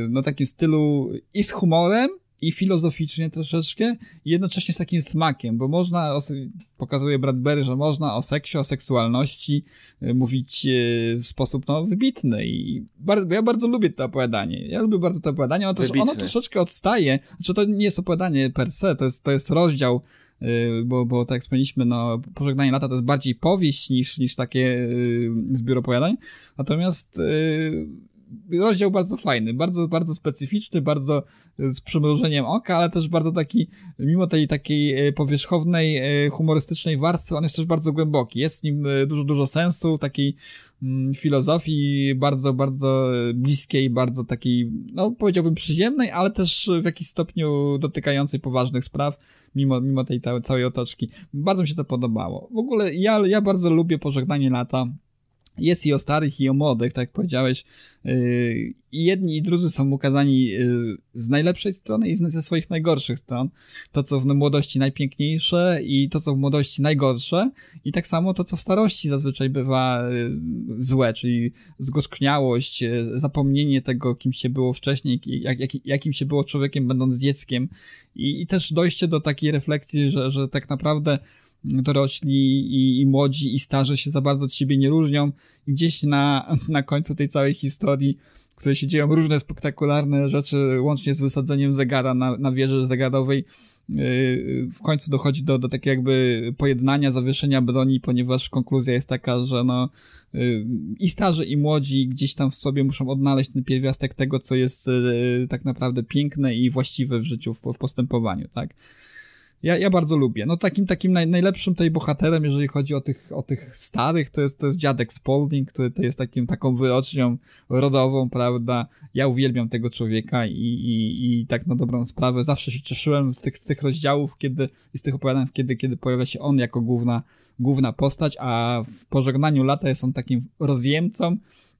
no takim stylu i z humorem, i filozoficznie troszeczkę, i jednocześnie z takim smakiem, bo można, pokazuje Bradbury, że można o seksie, o seksualności e, mówić e, w sposób no, wybitny i bardzo, ja bardzo lubię to opowiadanie. Ja lubię bardzo to opowiadanie, ono, też, ono troszeczkę odstaje, znaczy to nie jest opowiadanie per se, to jest, to jest rozdział e, bo, bo tak jak wspomnieliśmy, no, Pożegnanie lata to jest bardziej powieść niż, niż takie zbiór opowiadań. Natomiast rozdział bardzo fajny, bardzo, bardzo specyficzny, bardzo e, z przymrużeniem oka, ale też bardzo taki, mimo tej takiej e, powierzchownej, e, humorystycznej warstwy, on jest też bardzo głęboki. Jest w nim dużo, dużo sensu, takiej mm, filozofii bardzo, bardzo bliskiej, bardzo takiej, no powiedziałbym przyziemnej, ale też w jakiś stopniu dotykającej poważnych spraw. mimo, mimo tej całej otoczki. Bardzo mi się to podobało. W ogóle ja, ja bardzo lubię Pożegnanie Lata. Jest i o starych, i o młodych, tak jak powiedziałeś. Yy, I jedni, i drudzy są ukazani yy, z najlepszej strony i ze swoich najgorszych stron. To, co w młodości najpiękniejsze i to, co w młodości najgorsze. I tak samo to, co w starości zazwyczaj bywa yy, złe, czyli zgorzkniałość, zapomnienie tego, kim się było wcześniej, jak, jak, jakim się było człowiekiem, będąc dzieckiem. I, i też dojście do takiej refleksji, że, że tak naprawdę dorośli i, i młodzi i starzy się za bardzo od siebie nie różnią. I gdzieś na, na końcu tej całej historii, w której się dzieją różne spektakularne rzeczy, łącznie z wysadzeniem zegara na, na wieży zegarowej, yy, w końcu dochodzi do, do takiego jakby pojednania, zawieszenia broni, ponieważ konkluzja jest taka, że no yy, i starzy i młodzi gdzieś tam w sobie muszą odnaleźć ten pierwiastek tego, co jest yy, tak naprawdę piękne i właściwe w życiu, w, w postępowaniu, tak? Ja, ja bardzo lubię. No takim takim naj, najlepszym tej bohaterem, jeżeli chodzi o tych, o tych starych, to jest, to jest dziadek Spalding, który to jest takim, taką wyrocznią rodową, prawda? Ja uwielbiam tego człowieka i, i, i tak na dobrą sprawę zawsze się cieszyłem z tych, z tych rozdziałów, kiedy, z tych opowiadań, kiedy, kiedy pojawia się on jako główna, główna postać, a w pożegnaniu lata jest on takim rozjemcą,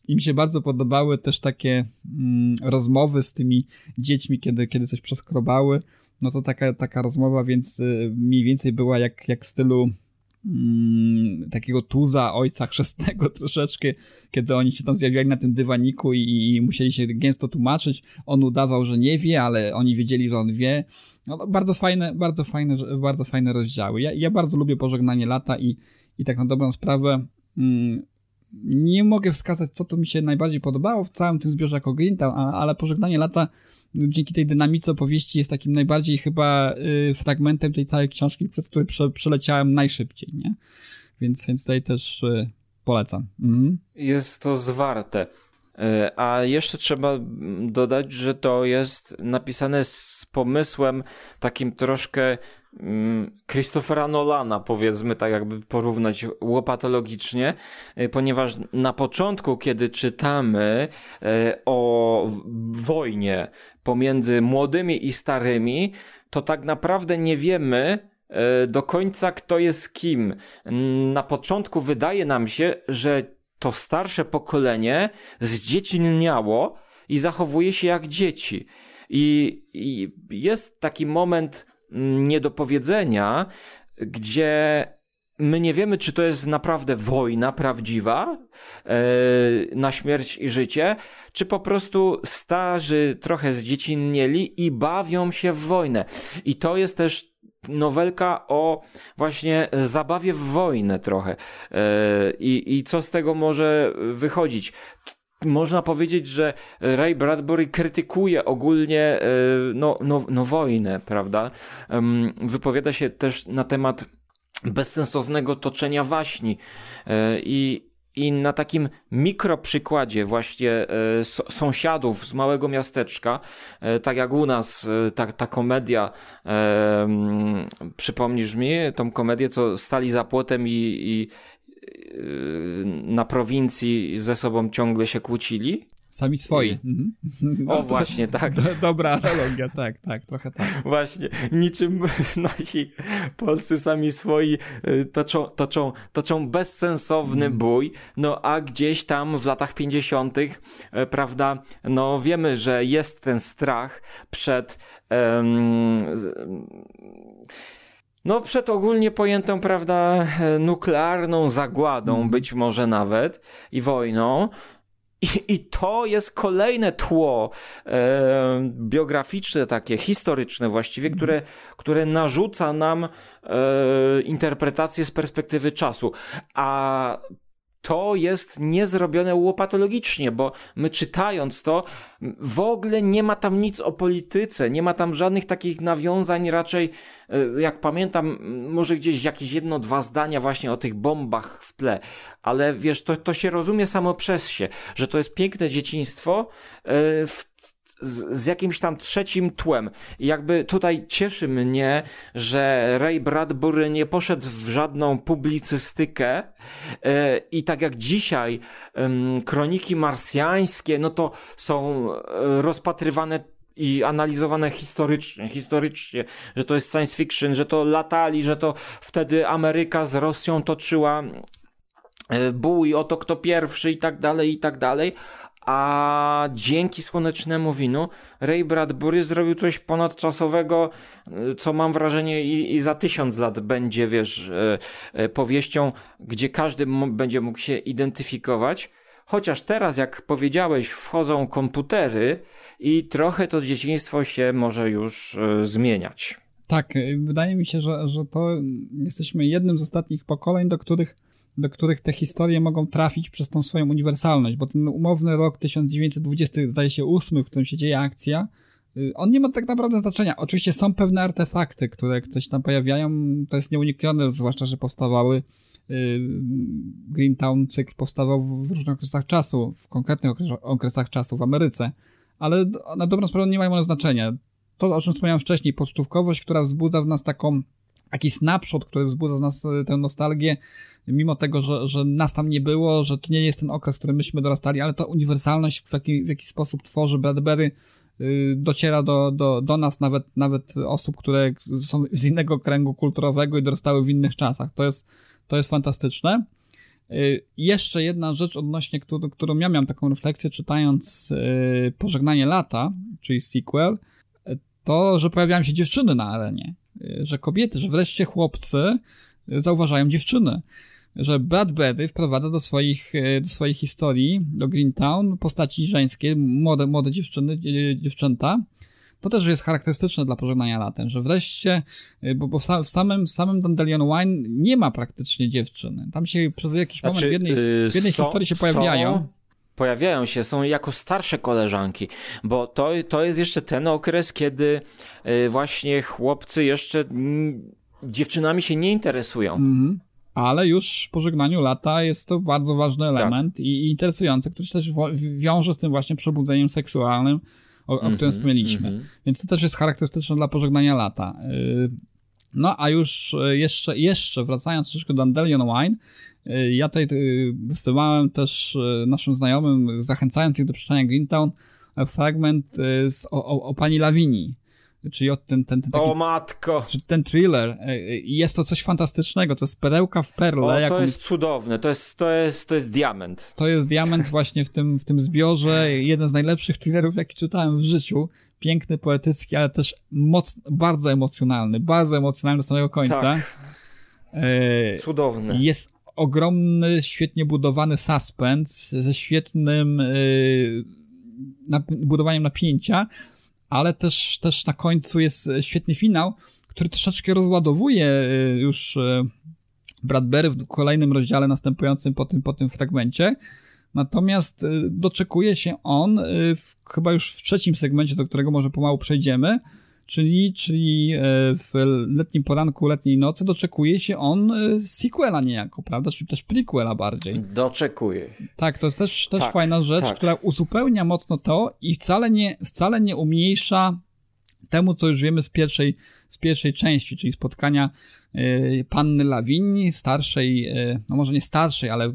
i mi się bardzo podobały też takie mm, rozmowy z tymi dziećmi, kiedy, kiedy coś przeskrobały no to taka, taka rozmowa więc y, mniej więcej była jak, jak w stylu mm, takiego tuza ojca chrzestnego troszeczkę, kiedy oni się tam zjawiali na tym dywaniku i, i, musieli się gęsto tłumaczyć. On udawał, że nie wie, ale oni wiedzieli, że on wie. No, bardzo fajne, bardzo fajne, bardzo fajne rozdziały. Ja, ja bardzo lubię Pożegnanie Lata i, i tak na dobrą sprawę mm, nie mogę wskazać, co to mi się najbardziej podobało w całym tym zbiorze jako Grinta, ale Pożegnanie Lata dzięki tej dynamice opowieści jest takim najbardziej chyba y, fragmentem tej całej książki, przez który prze, przeleciałem najszybciej, nie? Więc, więc tutaj też y, polecam. Mhm. Jest to zwarte. Y, a jeszcze trzeba dodać, że to jest napisane z pomysłem takim troszkę Christophera Nolana, powiedzmy tak, jakby porównać łopatologicznie, y, ponieważ na początku, kiedy czytamy y, o wojnie pomiędzy młodymi i starymi, to tak naprawdę nie wiemy y, do końca, kto jest kim. Na początku wydaje nam się, że to starsze pokolenie zdziecinniało i zachowuje się jak dzieci. I, i jest taki moment, niedopowiedzenia, gdzie my nie wiemy, czy to jest naprawdę wojna prawdziwa e, na śmierć i życie, czy po prostu starzy trochę zdziecinnieli i bawią się w wojnę. I to jest też nowelka o właśnie zabawie w wojnę trochę. E, I, I co z tego może wychodzić? Można powiedzieć, że Ray Bradbury krytykuje ogólnie e, no, no, no wojnę, prawda? Wypowiada się też na temat bezsensownego toczenia waśni e, i i na takim mikroprzykładzie właśnie e, sąsiadów z małego miasteczka, tak jak u nas ta, ta komedia, przypomnisz mi tą komedię, co stali za płotem i, i na prowincji ze sobą ciągle się kłócili. Sami swoi. Mhm. No, o, właśnie, tak. Do, dobra analogia, tak, tak, trochę tak. Właśnie, niczym nasi polscy sami swoi y, toczą, toczą, toczą bezsensowny mm. bój, no a gdzieś tam w latach 50., y, prawda, no wiemy, że jest ten strach przed. Um, no, przed ogólnie pojętą, prawda, nuklearną zagładą, mm. być może nawet, i wojną. I, I, to jest kolejne tło e, biograficzne, takie historyczne właściwie, mm. które, które narzuca nam e, interpretację z perspektywy czasu. A to jest niezrobione łopatologicznie, bo my czytając to, w ogóle nie ma tam nic o polityce, nie ma tam żadnych takich nawiązań, raczej, e, jak pamiętam, może gdzieś jakieś jedno, dwa zdania właśnie o tych bombach w tle, ale wiesz, to, to się rozumie samo przez się, że to jest piękne dzieciństwo e, w z, jakimś tam trzecim tłem. I jakby tutaj cieszy mnie, że Ray Bradbury nie poszedł w żadną publicystykę e, i tak jak dzisiaj kroniki marsjańskie, no to są e, rozpatrywane i analizowane historycznie, historycznie, że to jest science fiction, że to latali, że to wtedy Ameryka z Rosją toczyła e, bój o to, kto pierwszy i tak dalej, i tak dalej. A dzięki słonecznemu winu Ray Bradbury zrobił coś ponadczasowego, e, co mam wrażenie i, i za tysiąc lat będzie, wiesz, e, powieścią, gdzie każdy będzie mógł się identyfikować. Chociaż teraz, jak powiedziałeś, wchodzą komputery i trochę to dzieciństwo się może już y, zmieniać. Tak, y, wydaje mi się, że, że to jesteśmy jednym z ostatnich pokoleń, do których, do których te historie mogą trafić przez tą swoją uniwersalność, bo ten umowny rok 1920, zdaje się, 8, w którym się dzieje akcja, y, on nie ma tak naprawdę znaczenia. Oczywiście są pewne artefakty, które, się tam pojawiają, to jest nieuniknione, zwłaszcza, że powstawały Greentown cykl powstawał w różnych okresach czasu, w konkretnych okresach czasu w Ameryce, ale na dobrą sprawę nie mają one znaczenia. To, o czym wspomniałem wcześniej, pocztówkowość, która wzbudza w nas taką, taki snapshot, który wzbudza w nas e, tę nostalgię, mimo tego, że, że nas tam nie było, że to nie jest ten okres, w którym myśmy dorastali, ale ta uniwersalność, w jaki, w jaki sposób tworzy Bradbury, y, dociera do, do, do nas, nawet, nawet osób, które są z innego kręgu kulturowego i dorastały w innych czasach. To jest, to jest fantastyczne. Y, jeszcze jedna rzecz odnośnie, którą, którą ja miałem taką refleksję czytając y, Pożegnanie lata, czyli sequel, to, że pojawiają się dziewczyny na arenie, że kobiety, że wreszcie chłopcy zauważają dziewczyny, że Bradbury wprowadza do swoich, do swojej historii, do Greentown, postaci żeńskie, młode, młode dziewczyny, dziewczęta, to też jest charakterystyczne dla pożegnania latem, że wreszcie, y, bo, bo w, samym, w samym Dandelion Wine nie ma praktycznie dziewczyny. Tam się przez jakiś znaczy, moment w jednej, y, w jednej są, historii się pojawiają. Są, pojawiają się, są jako starsze koleżanki, bo to, to jest jeszcze ten okres, kiedy y, właśnie chłopcy jeszcze dziewczynami się nie interesują. Mhm ale już w pożegnaniu lata jest to bardzo ważny tak. element tak. i interesujący, który się też wiąże z tym właśnie przebudzeniem seksualnym, o, o którym mhm, wspomnieliśmy. Mm -hmm. Więc to też jest charakterystyczne dla pożegnania lata. Y, no a już y, jeszcze, jeszcze wracając troszeczkę do Dandelion Wine, y, ja tutaj wysyłałem też naszym znajomym, zachęcając ich do przeczytania Greentown, fragment z, o, o, o pani Lawini czyli od ten, ten, ten taki, O matko! Ten thriller. E, e, jest to coś fantastycznego, to jest perełka w perle. O, to jest cudowne, to jest, to, jest, to jest diament. To jest diament właśnie w tym, w tym zbiorze. Jeden z najlepszych thrillerów, jaki czytałem w życiu. Piękny, poetycki, ale też moc, bardzo emocjonalny. Bardzo emocjonalny do samego końca. Tak. E, Cudowny. Jest ogromny, świetnie budowany suspens ze świetnym budowaniem napięcia, ale też, też na końcu jest e, świetny finał, który troszeczkę rozładowuje e, już e, Bradbury w kolejnym rozdziale następującym po tym, po tym fragmencie. Natomiast doczekuje się on w, chyba już w trzecim segmencie, do którego może pomału przejdziemy, czyli, czyli w letnim poranku, letniej nocy doczekuje się on sequela niejako, prawda? Czy też prequela bardziej. Doczekuje. Tak, to jest też, też tak, fajna rzecz, tak. która uzupełnia mocno to i wcale nie, wcale nie umniejsza temu, co już wiemy z pierwszej, z pierwszej części, czyli spotkania y, panny Lawini, starszej, no może nie starszej, ale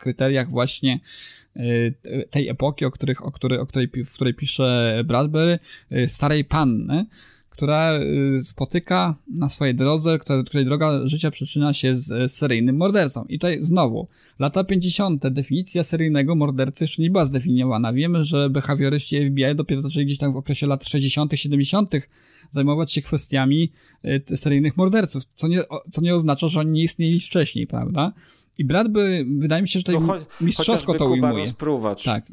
kryteriach właśnie Y, tej epoki, o, których, o, której, o której, w której pisze Bradbury, y, starej panny, która y, spotyka na swojej drodze, której droga życia przyczyna się z seryjnym mordercą. I tutaj znowu, lata 50. definicja seryjnego mordercy jeszcze nie była zdefiniowana. Wiemy, że behawioryści FBI dopiero zaczęli gdzieś tam w okresie lat 60., 70. zajmować się kwestiami seryjnych morderców, co nie, co nie oznacza, że oni nie istnieli wcześniej, prawda? I Bradbury, wydaje mi się, że tutaj no, mistrzowsko to ujmuje. Rozpruwacz. Tak.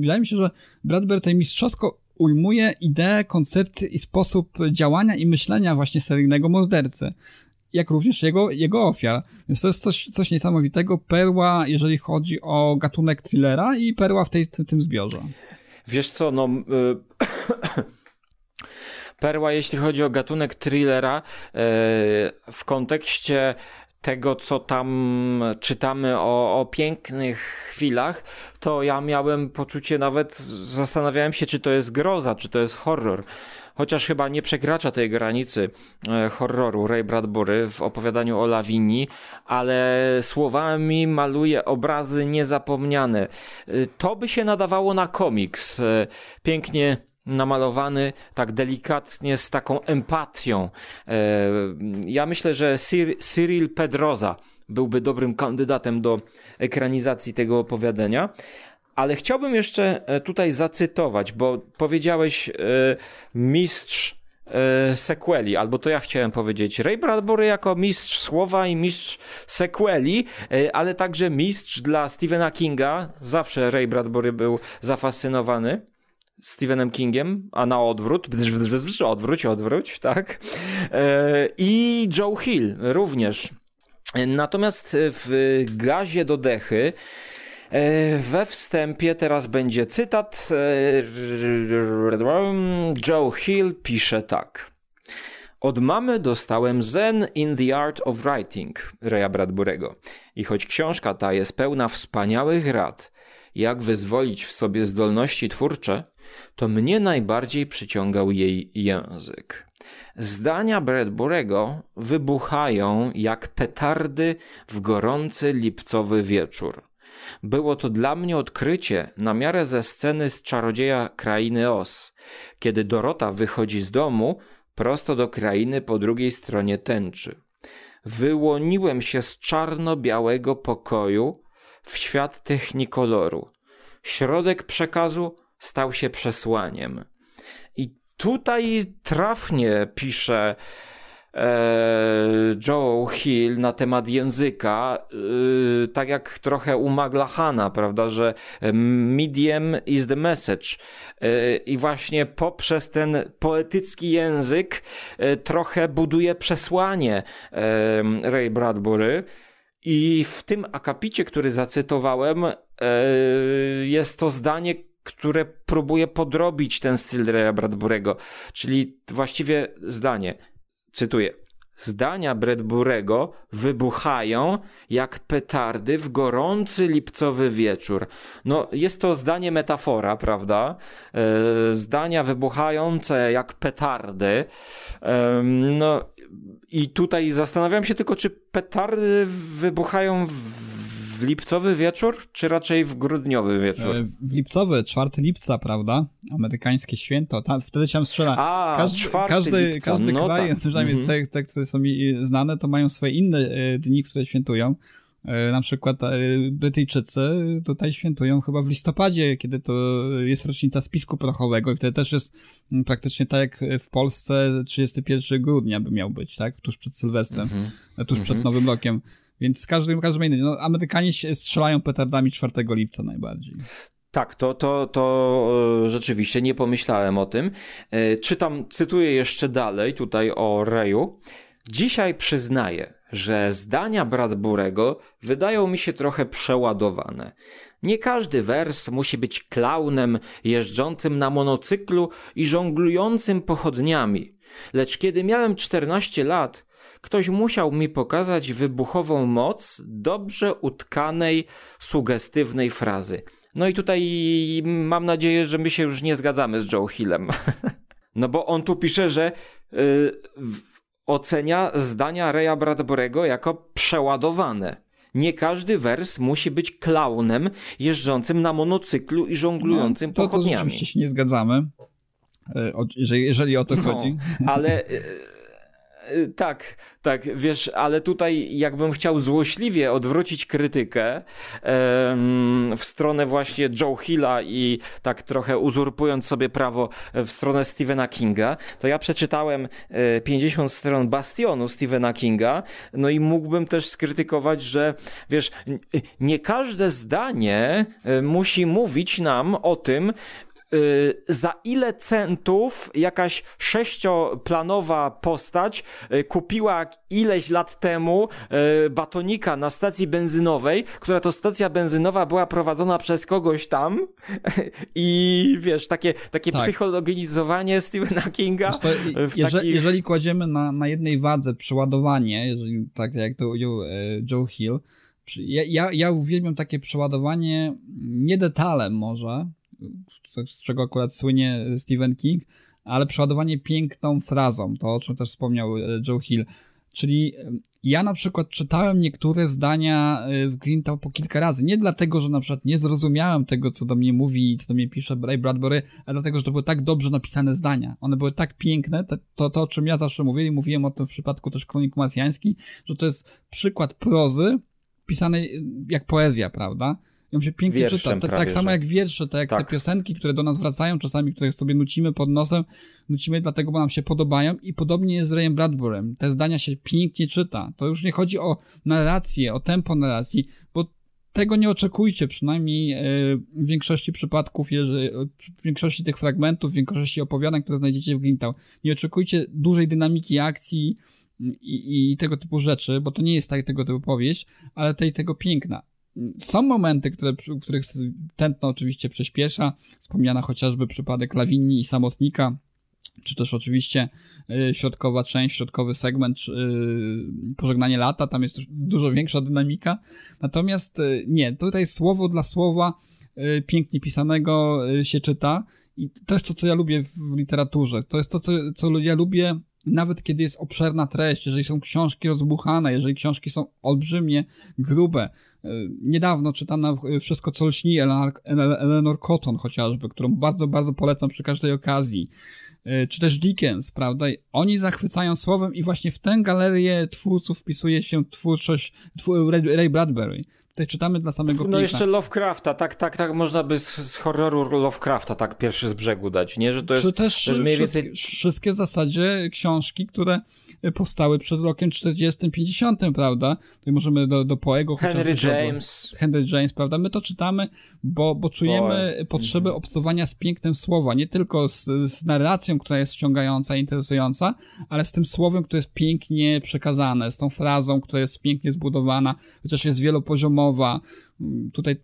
Wydaje mi się, że Bradbury tutaj mistrzowsko ujmuje ideę, koncepty i sposób działania i myślenia właśnie seryjnego mordercy. Jak również jego, jego ofiar. Więc to jest coś, coś niesamowitego. Perła, jeżeli chodzi o gatunek thrillera i perła w, tej, w tym zbiorze. Wiesz co, no... Y perła, jeśli chodzi o gatunek thrillera, y, w kontekście tego, co tam czytamy o, o pięknych chwilach, to ja miałem poczucie nawet, zastanawiałem się, czy to jest groza, czy to jest horror chociaż chyba nie przekracza tej granicy e, horroru Ray Bradbury w opowiadaniu o Lawini, ale słowami maluje obrazy niezapomniane. E, to by się nadawało na komiks. E, pięknie namalowany tak delikatnie z taką empatią. E, ja myślę, że Cyril Pedroza byłby dobrym kandydatem do ekranizacji tego opowiadania. Ale chciałbym jeszcze e, tutaj zacytować, bo powiedziałeś mistrz sequeli, albo to ja chciałem powiedzieć. Ray Bradbury jako mistrz słowa i mistrz sequeli, ale także mistrz dla Stephena Kinga. Zawsze Ray Bradbury był zafascynowany. Stephenem Kingiem, a na odwrót, odwróć, odwróć, tak. E, I Joe Hill również. Natomiast w gazie do dechy e, we wstępie teraz będzie cytat. E, Joe Hill pisze tak. Od mamy dostałem Zen in the Art of Writing Raya Bradburego. I choć książka ta jest pełna wspaniałych rad, jak wyzwolić w sobie zdolności twórcze, to mnie najbardziej przyciągał jej język. Zdania Bradburego wybuchają jak petardy w gorący lipcowy wieczór. Było to dla mnie odkrycie na miarę ze sceny z czarodzieja krainy Os, kiedy Dorota wychodzi z domu prosto do krainy po drugiej stronie tęczy. Wyłoniłem się z czarno-białego pokoju w świat technikoloru. Środek przekazu stał się przesłaniem. I tutaj trafnie pisze e, Joe Hill na temat języka, e, tak jak trochę u Maglahana, prawda, że medium is the message. E, I właśnie poprzez ten poetycki język trochę buduje przesłanie Ray Bradbury. I w tym akapicie, który zacytowałem, jest to zdanie, które próbuje podrobić ten styl Raya Bradburego, czyli właściwie zdanie, cytuję, Zdania Bradburego wybuchają jak petardy w gorący lipcowy wieczór. No, jest to zdanie metafora, prawda? E, zdania wybuchające jak petardy. E, no, i tutaj zastanawiam się tylko, czy petardy wybuchają w w lipcowy wieczór, czy raczej w grudniowy wieczór? E, w lipcowy, 4 lipca, prawda? Amerykańskie święto. Tam, wtedy się strzela. A, każdy, 4 każdy, lipca. każdy no kraj, tak. przynajmniej mm -hmm. te, te, które są mi znane, to mają swoje inne e, dni, które świętują. E, na przykład Brytyjczycy tutaj świętują chyba w listopadzie, kiedy to jest rocznica spisku prochowego i wtedy też jest mm, praktycznie tak jak w Polsce 31 grudnia by miał być, tak? Tuż przed Sylwestrem, mm -hmm. tuż przed mm -hmm. Nowym Rokiem. Więc każdy, każdy inny. No, Amerykanie strzelają petardami 4 lipca najbardziej. Tak, to, to, to e, rzeczywiście nie pomyślałem o tym. E, czytam, cytuję jeszcze dalej tutaj o Reju. Dzisiaj przyznaję, że zdania Bradburego wydają mi się trochę przeładowane. Nie każdy wers musi być klaunem jeżdżącym na monocyklu i żonglującym pochodniami. Lecz kiedy miałem 14 lat, Ktoś musiał mi pokazać wybuchową moc dobrze utkanej, sugestywnej frazy. No i tutaj mam nadzieję, że my się już nie zgadzamy z Joe Hillem. No bo on tu pisze, że yy, ocenia zdania Reya Bradburego jako przeładowane. Nie każdy wers musi być klaunem jeżdżącym na monocyklu i żonglującym no, to, pochodniami. To oczywiście się nie zgadzamy, y, jeżeli, o to no, chodzi. Ale y, tak, tak, wiesz, ale tutaj jakbym chciał złośliwie odwrócić krytykę w stronę właśnie Joe Hilla i tak trochę uzurpując sobie prawo w stronę Stephena Kinga, to ja przeczytałem 50 e, stron Bastionu Stephena Kinga, no i mógłbym też skrytykować, że wiesz, nie każde zdanie e, musi mówić nam o tym, Y, za ile centów jakaś sześcioplanowa postać y, kupiła ileś lat temu y, batonika na stacji benzynowej, która to stacja benzynowa była prowadzona przez kogoś tam i wiesz, takie, takie tak. psychologizowanie Stephena Kinga. Co, jeżeli, jeżeli kładziemy na, na jednej wadze przeładowanie, jeżeli, tak jak to ujął e, Joe Hill, ja, ja, ja uwielbiam takie przeładowanie nie detalem może, z czego akurat słynie Stephen King, ale przeładowanie piękną frazą, to o czym też wspomniał e, Joe Hill. Czyli ja na przykład czytałem niektóre zdania y, w Greentown po kilka razy. Nie dlatego, że na przykład nie zrozumiałem tego, co do mnie mówi i co do mnie pisze Ray Bradbury, ale dlatego, że to były tak dobrze napisane zdania. One były tak piękne, to, to o czym ja zawsze mówiłem, mówiłem o tym w przypadku też Kronik Masjański, że to jest przykład prozy pisanej jak poezja, prawda? Ją się pięknie Wierszem czyta. Tak, tak samo jak wiersze, tak jak tak. te piosenki, które do nas wracają, czasami, które sobie nucimy pod nosem, nucimy dlatego, bo nam się podobają i podobnie jest z Rayem Bradburem. Te zdania się pięknie czyta. To już nie chodzi o narrację, o tempo narracji, bo tego nie oczekujcie, przynajmniej e, w większości przypadków, w większości tych fragmentów, w większości opowiadań, które znajdziecie w Grintał. Nie oczekujcie dużej dynamiki akcji i, i tego typu rzeczy, bo to nie jest tak tego typu powieść, ale tej tego piękna są momenty, które, w których tętno oczywiście przyspiesza. Wspomniana chociażby przypadek Lawini i Samotnika, czy też oczywiście y, środkowa część, środkowy segment, y, pożegnanie lata, tam jest dużo większa dynamika. Natomiast y, nie, tutaj słowo dla słowa pięknie pisanego się czyta i to jest to, co ja lubię w literaturze. To jest to, co, co ja lubię nawet kiedy jest obszerna treść, jeżeli są książki rozbuchane, jeżeli książki są olbrzymie, grube, E, niedawno czytana Wszystko co lśni Eleanor Cotton chociażby, którą bardzo, bardzo polecam przy każdej okazji. E, czy też Dickens, prawda? Oni zachwycają słowem i właśnie w tę galerię twórców wpisuje się twórczość Ray Bradbury. Tutaj czytamy dla samego No jeszcze Lovecrafta, tak, tak, tak można by z, z, horroru Lovecrafta tak pierwszy z brzegu dać, nie? Że to jest, Czy też jest mniej więcej... wszystkie w zasadzie książki, które powstały przed rokiem 40-50, prawda? Tutaj możemy do, do Poego Henry James. Henry James, prawda? My to czytamy, bo, bo czujemy Boy. potrzebę mm -hmm. obcowania z pięknem słowa, nie tylko z, z narracją, która jest wciągająca interesująca, ale z tym słowem, które jest pięknie przekazane, z tą frazą, która jest pięknie zbudowana, chociaż jest wielopoziomowa. Tutaj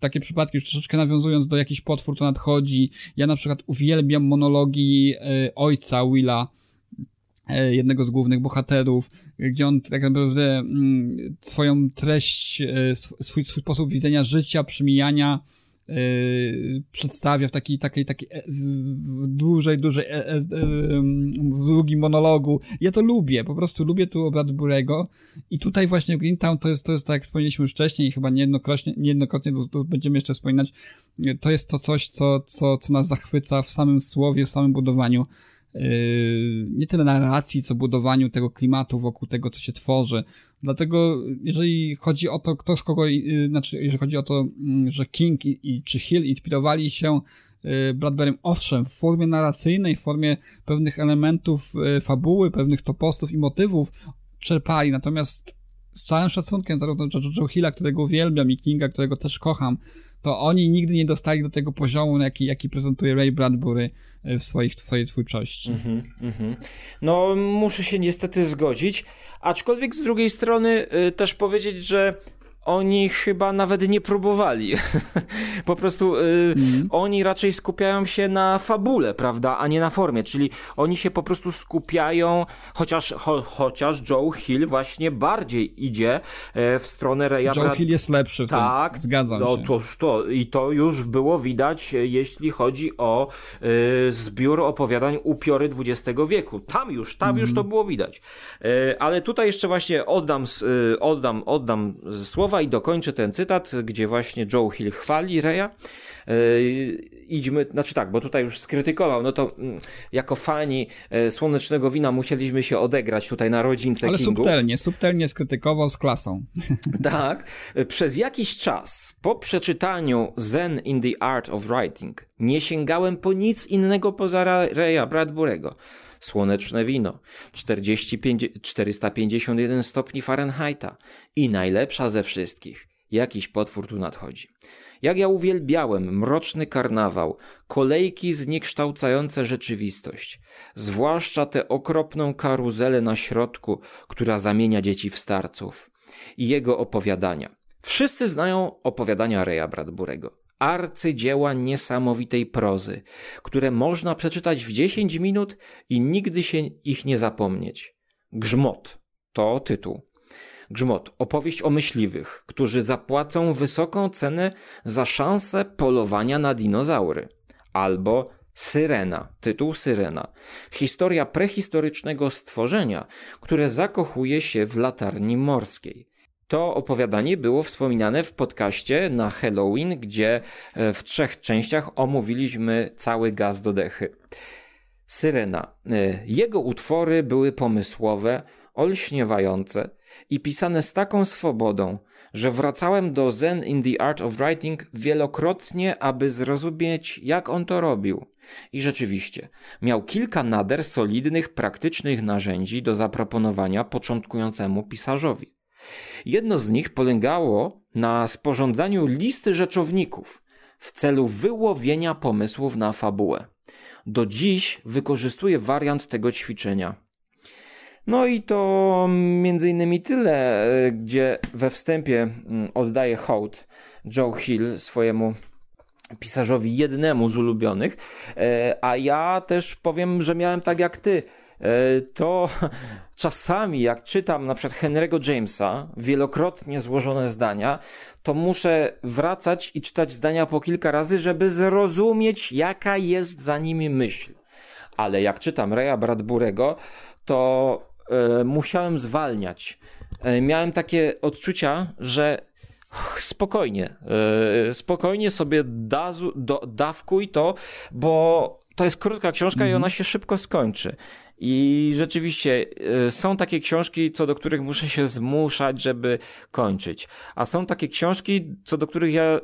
takie przypadki, już troszeczkę nawiązując do jakichś potwór, to nadchodzi. Ja na przykład uwielbiam monologi y, ojca Willa, E, jednego z głównych bohaterów, gdzie on tak naprawdę mm, swoją treść, e, swój, swój sposób widzenia życia, przemijania e, przedstawia w takiej, takiej, takiej w dłużej, dłużej, w długim monologu. Ja to lubię, po prostu lubię tu obrad Burego i tutaj właśnie w Greentown to jest, to jest tak jak wspomnieliśmy już wcześniej i chyba niejednokrotnie, niejednokrotnie tu, tu będziemy jeszcze wspominać, to jest to coś, co, co, co nas zachwyca w samym słowie, w samym budowaniu nie tyle narracji, co budowaniu tego klimatu wokół tego, co się tworzy. Dlatego, jeżeli chodzi o to, kto z kogo, yy, znaczy, jeżeli chodzi o to, mm, że King i, i czy Hill inspirowali się yy, Bradburym, owszem, w formie narracyjnej, w formie pewnych elementów fabuły, pewnych topostów i motywów czerpali, natomiast z całym szacunkiem zarówno Joe Hilla, którego uwielbiam, i Kinga, którego też kocham, to oni nigdy nie dostali do tego poziomu, jaki, jaki prezentuje Ray Bradbury e, w, swoich, w swojej twórczości. Mm -hmm, mm -hmm. No, muszę się niestety zgodzić, aczkolwiek z drugiej strony y, też powiedzieć, że oni chyba nawet nie próbowali. po prostu y, mm. oni raczej skupiają się na fabule, prawda, a nie na formie, czyli oni się po prostu skupiają, chociaż, cho, chociaż Joe Hill właśnie bardziej idzie e, w stronę Raya Joe Hill jest lepszy w tak, tym, zgadzam no, się. To, to, I to już było widać, e, jeśli chodzi o y, zbiór opowiadań upiory XX wieku. Tam już, tam mm. już to mhm. było widać. Y, ale tutaj jeszcze właśnie oddam, oddam, oddam słowa i dokończę ten cytat, gdzie właśnie Joe Hill chwali Reya. Yy, idźmy, znaczy tak, bo tutaj już skrytykował, no to mm, jako fani e, Słonecznego Wina musieliśmy się odegrać tutaj na rodzince Ale Kingów. subtelnie, subtelnie skrytykował z klasą. Tak. Przez jakiś czas po przeczytaniu Zen in the Art of Writing nie sięgałem po nic innego poza Reya Bradburego. Słoneczne wino, 45, 451 stopni Fahrenheita i najlepsza ze wszystkich. Jakiś potwór tu nadchodzi. Jak ja uwielbiałem mroczny karnawał, kolejki zniekształcające rzeczywistość, zwłaszcza tę okropną karuzelę na środku, która zamienia dzieci w starców, i jego opowiadania. Wszyscy znają opowiadania Reya Bradburego arcydzieła niesamowitej prozy, które można przeczytać w 10 minut i nigdy się ich nie zapomnieć. Grzmot to tytuł. Grzmot opowieść o myśliwych, którzy zapłacą wysoką cenę za szansę polowania na dinozaury. Albo Syrena, tytuł Syrena. Historia prehistorycznego stworzenia, które zakochuje się w latarni morskiej. To opowiadanie było wspominane w podcaście na Halloween, gdzie e, w trzech częściach omówiliśmy cały gaz do dechy. Syrena. E, jego utwory były pomysłowe, olśniewające i pisane z taką swobodą, że wracałem do Zen in the Art of Writing wielokrotnie, aby zrozumieć, jak on to robił. I rzeczywiście, miał kilka nader solidnych, praktycznych narzędzi do zaproponowania początkującemu pisarzowi. Jedno z nich polegało na sporządzaniu listy rzeczowników w celu wyłowienia pomysłów na fabułę. Do dziś wykorzystuję wariant tego ćwiczenia. No i to między innymi tyle, gdzie we wstępie mm, oddaję hołd Joe Hill swojemu pisarzowi jednemu z ulubionych, e, a ja też powiem, że miałem tak jak ty. E, to czasami, jak czytam na przykład Henry'ego Jamesa, wielokrotnie złożone zdania, to muszę wracać i czytać zdania po kilka razy, żeby zrozumieć, jaka jest za nimi myśl. Ale jak czytam Raya Bradburego, to e, musiałem zwalniać. E, miałem takie odczucia, że spokojnie, e, spokojnie sobie dazu, do, dawkuj to, bo to jest krótka książka mm -hmm. i mhm. ona się szybko skończy. I rzeczywiście e, są takie książki, co do których muszę się zmuszać, żeby kończyć. A są takie książki, co do których ja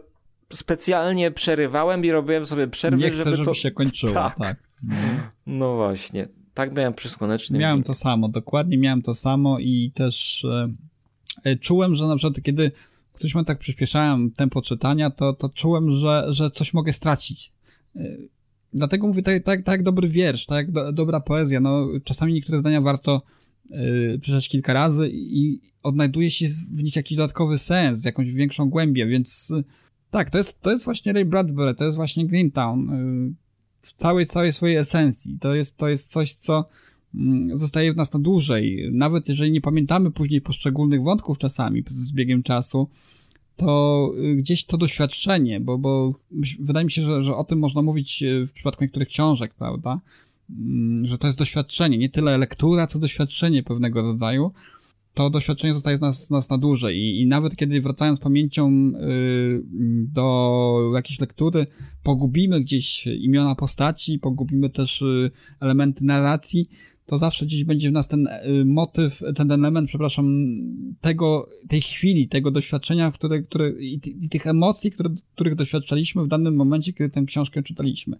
specjalnie przerywałem i robiłem sobie przerwy, Nie chcę, żeby, żeby to... się kończyło, tak. tak. No. no właśnie. Tak miałem przy Słonecznym. Miałem to samo, dokładnie miałem to samo i też e, e, czułem, że na przykład kiedy ktoś ma tak przyspieszałem tempo czytania, to, to czułem, że, że coś mogę stracić. Dlatego mówię, tak, tak, tak dobry wiersz, tak do, dobra poezja, no czasami niektóre zdania warto yy, przeczytać kilka razy i odnajduje się w nich jakiś dodatkowy sens, jakąś większą głębię, więc tak, to jest, to jest właśnie Ray Bradbury, to jest właśnie Greentown yy, w całej, całej swojej esencji. To jest, to jest coś, co mm, zostaje w nas na dłużej. Nawet jeżeli nie pamiętamy później poszczególnych wątków czasami z biegiem czasu, to y, gdzieś to doświadczenie, bo, bo wydaje mi się, że, że o tym można mówić y, w przypadku niektórych książek, prawda? Mm, że to jest doświadczenie, nie tyle lektura, co doświadczenie pewnego rodzaju. To doświadczenie zostaje z nas, nas na dłużej I, i nawet kiedy wracając pamięcią y, do jakiejś lektury, pogubimy gdzieś imiona postaci, pogubimy też elementy narracji, to zawsze gdzieś będzie w nas ten y, motyw, ten element, przepraszam, tego, tej chwili, tego doświadczenia, które, które, i, i tych emocji, które, których doświadczaliśmy w danym momencie, kiedy tę książkę czytaliśmy.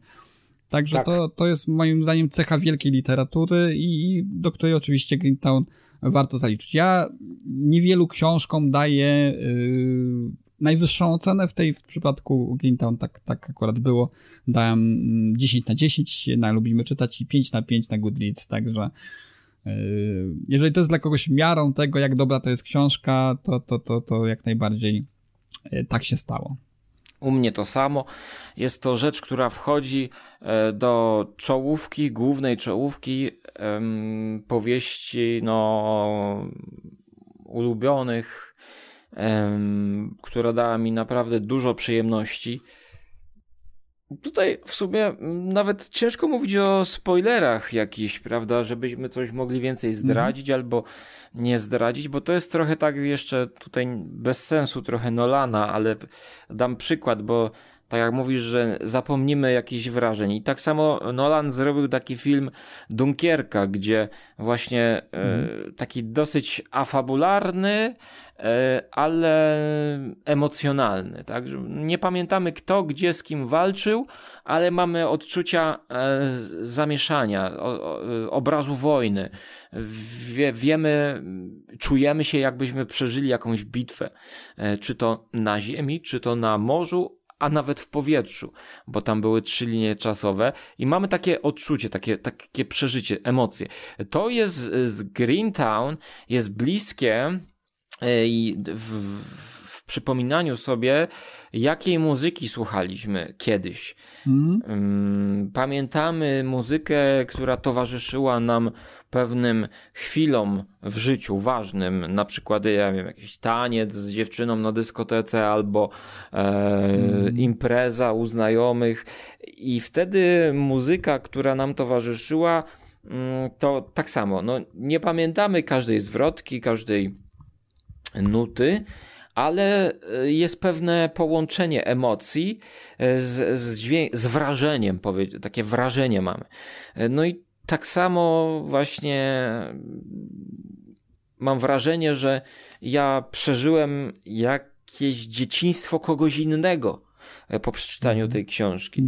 Także tak. to, to jest moim zdaniem cecha wielkiej literatury i, i do której oczywiście Greentown warto zaliczyć. Ja niewielu książkom daję yy, najwyższą ocenę w tej w przypadku Greentown, tak, tak akurat było. Dałem 10 na 10, na lubimy czytać i 5 na 5 na Goodreads, także yy, jeżeli to jest dla kogoś miarą tego, jak dobra to jest książka, to, to, to, to jak najbardziej yy, tak się stało. U mnie to samo. Jest to rzecz, która wchodzi e, do czołówki, głównej czołówki powieści no, ulubionych która dała mi naprawdę dużo przyjemności. Tutaj w sumie nawet ciężko mówić o spoilerach jakichś, prawda, żebyśmy coś mogli więcej mhm. zdradzić mm. albo nie zdradzić, bo to jest trochę tak jeszcze tutaj bez sensu trochę Nolana, ale dam przykład, bo tak jak mówisz, że zapomnimy jakichś wrażeń. I tak samo Nolan zrobił taki film Dunkierka, gdzie właśnie mm. e, taki dosyć afabularny, e, ale emocjonalny. Tak? Nie pamiętamy kto, gdzie, z kim walczył, ale mamy odczucia e, zamieszania, obrazu wojny. Wie, wiemy, czujemy się jakbyśmy przeżyli jakąś bitwę. Czy to na ziemi, czy to na morzu, a nawet w powietrzu, bo tam były trzy linie czasowe i mamy takie odczucie, takie, takie przeżycie, emocje. To jest z Greentown, jest bliskie e, i w, w w przypominaniu sobie, jakiej muzyki słuchaliśmy kiedyś. Mm. Pamiętamy muzykę, która towarzyszyła nam pewnym chwilom w życiu ważnym, na przykład ja wiem, jakiś taniec z dziewczyną na dyskotece albo e, mm. impreza u znajomych i wtedy muzyka, która nam towarzyszyła, mm, to tak samo, no, nie pamiętamy każdej zwrotki, każdej nuty, ale e, jest pewne połączenie emocji e, z, z, z wrażeniem, takie wrażenie mamy. E, no i tak samo właśnie mam wrażenie, że ja przeżyłem jakieś dzieciństwo kogoś innego po przeczytaniu mhm. tej książki.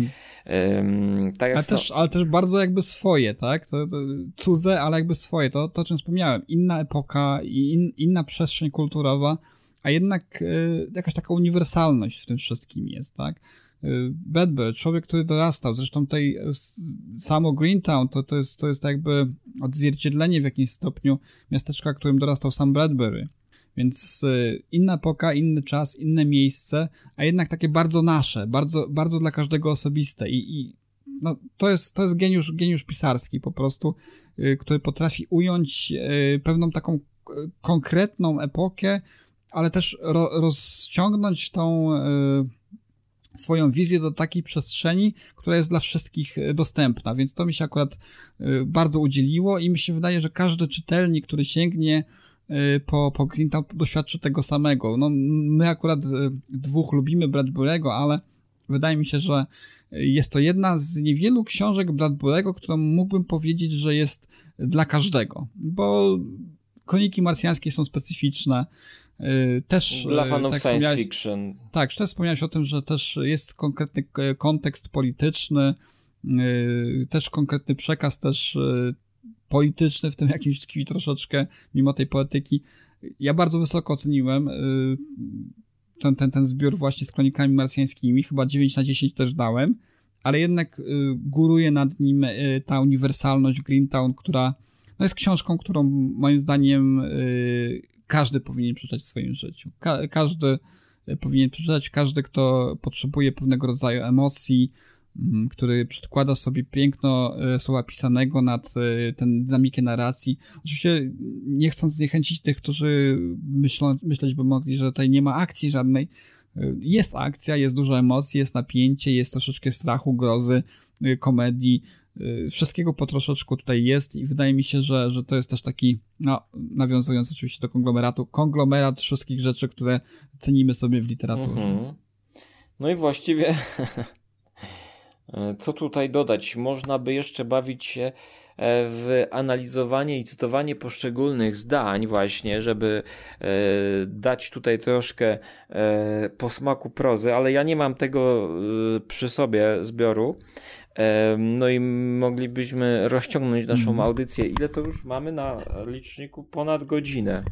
Um, tak ale, też, ale też bardzo jakby swoje, tak? To, to cudze, ale jakby swoje. To, to o czym wspomniałem. Inna epoka i in, inna przestrzeń kulturowa, a jednak y, jakaś taka uniwersalność w tym wszystkim jest, tak? Y, Bedber, człowiek, który dorastał, zresztą tej e, samo Greentown to, to, jest, to jest jakby odzwierciedlenie w jakimś stopniu miasteczka, którym dorastał sam Bradbury. Więc y, inna epoka, inny czas, inne miejsce, a jednak takie bardzo nasze, bardzo, bardzo dla każdego osobiste i, i no, to jest, to jest geniusz, geniusz pisarski po prostu, y, który potrafi ująć pewną taką konkretną epokę, ale też ro, rozciągnąć tą swoją wizję do takiej przestrzeni, która jest dla wszystkich e, dostępna, więc to mi się akurat e, bardzo udzieliło i mi się wydaje, że każdy czytelnik, który sięgnie e, po, po doświadczy tego samego. No, my akurat dwóch lubimy Bradbury'ego, ale wydaje mi się, że jest to jedna z niewielu książek Bradbury'ego, którą mógłbym powiedzieć, że jest dla każdego, bo Kroniki Marsjańskie są specyficzne, też, Dla y, fanów tak science fiction. Tak, też wspomniałeś o tym, że też jest konkretny kontekst polityczny, y, też konkretny przekaz, też polityczny w tym jakimś tkwi troszeczkę, mimo tej poetyki. Ja bardzo wysoko oceniłem ten, ten, ten zbiór właśnie z kronikami marsjańskimi, chyba 9 na 10 też dałem, ale jednak góruje nad nim ta uniwersalność Greentown, która no jest książką, którą moim zdaniem każdy powinien przeczytać w swoim życiu. Ka każdy e, powinien przeczytać, każdy, kto potrzebuje pewnego rodzaju emocji, mm, który przedkłada sobie piękno e, słowa pisanego nad e, tę dynamikę narracji. Oczywiście nie chcąc zniechęcić tych, którzy myślą, myśleć by mogli, że tutaj nie ma akcji żadnej. Jest akcja, jest dużo emocji, jest napięcie, jest troszeczkę strachu, grozy, komedii, wszystkiego po troszeczku tutaj jest i wydaje mi się, że, że to jest też taki, no, nawiązując oczywiście do konglomeratu, konglomerat wszystkich rzeczy, które cenimy sobie w literaturze. Mhm. No i właściwie co tutaj dodać? Można by jeszcze bawić się e, w analizowanie i cytowanie poszczególnych zdań właśnie, żeby e, dać tutaj troszkę e, posmaku prozy, ale ja nie mam tego przy sobie zbioru, no i moglibyśmy rozciągnąć naszą mhm. audycję. Ile to już mamy na liczniku? Ponad godzinę.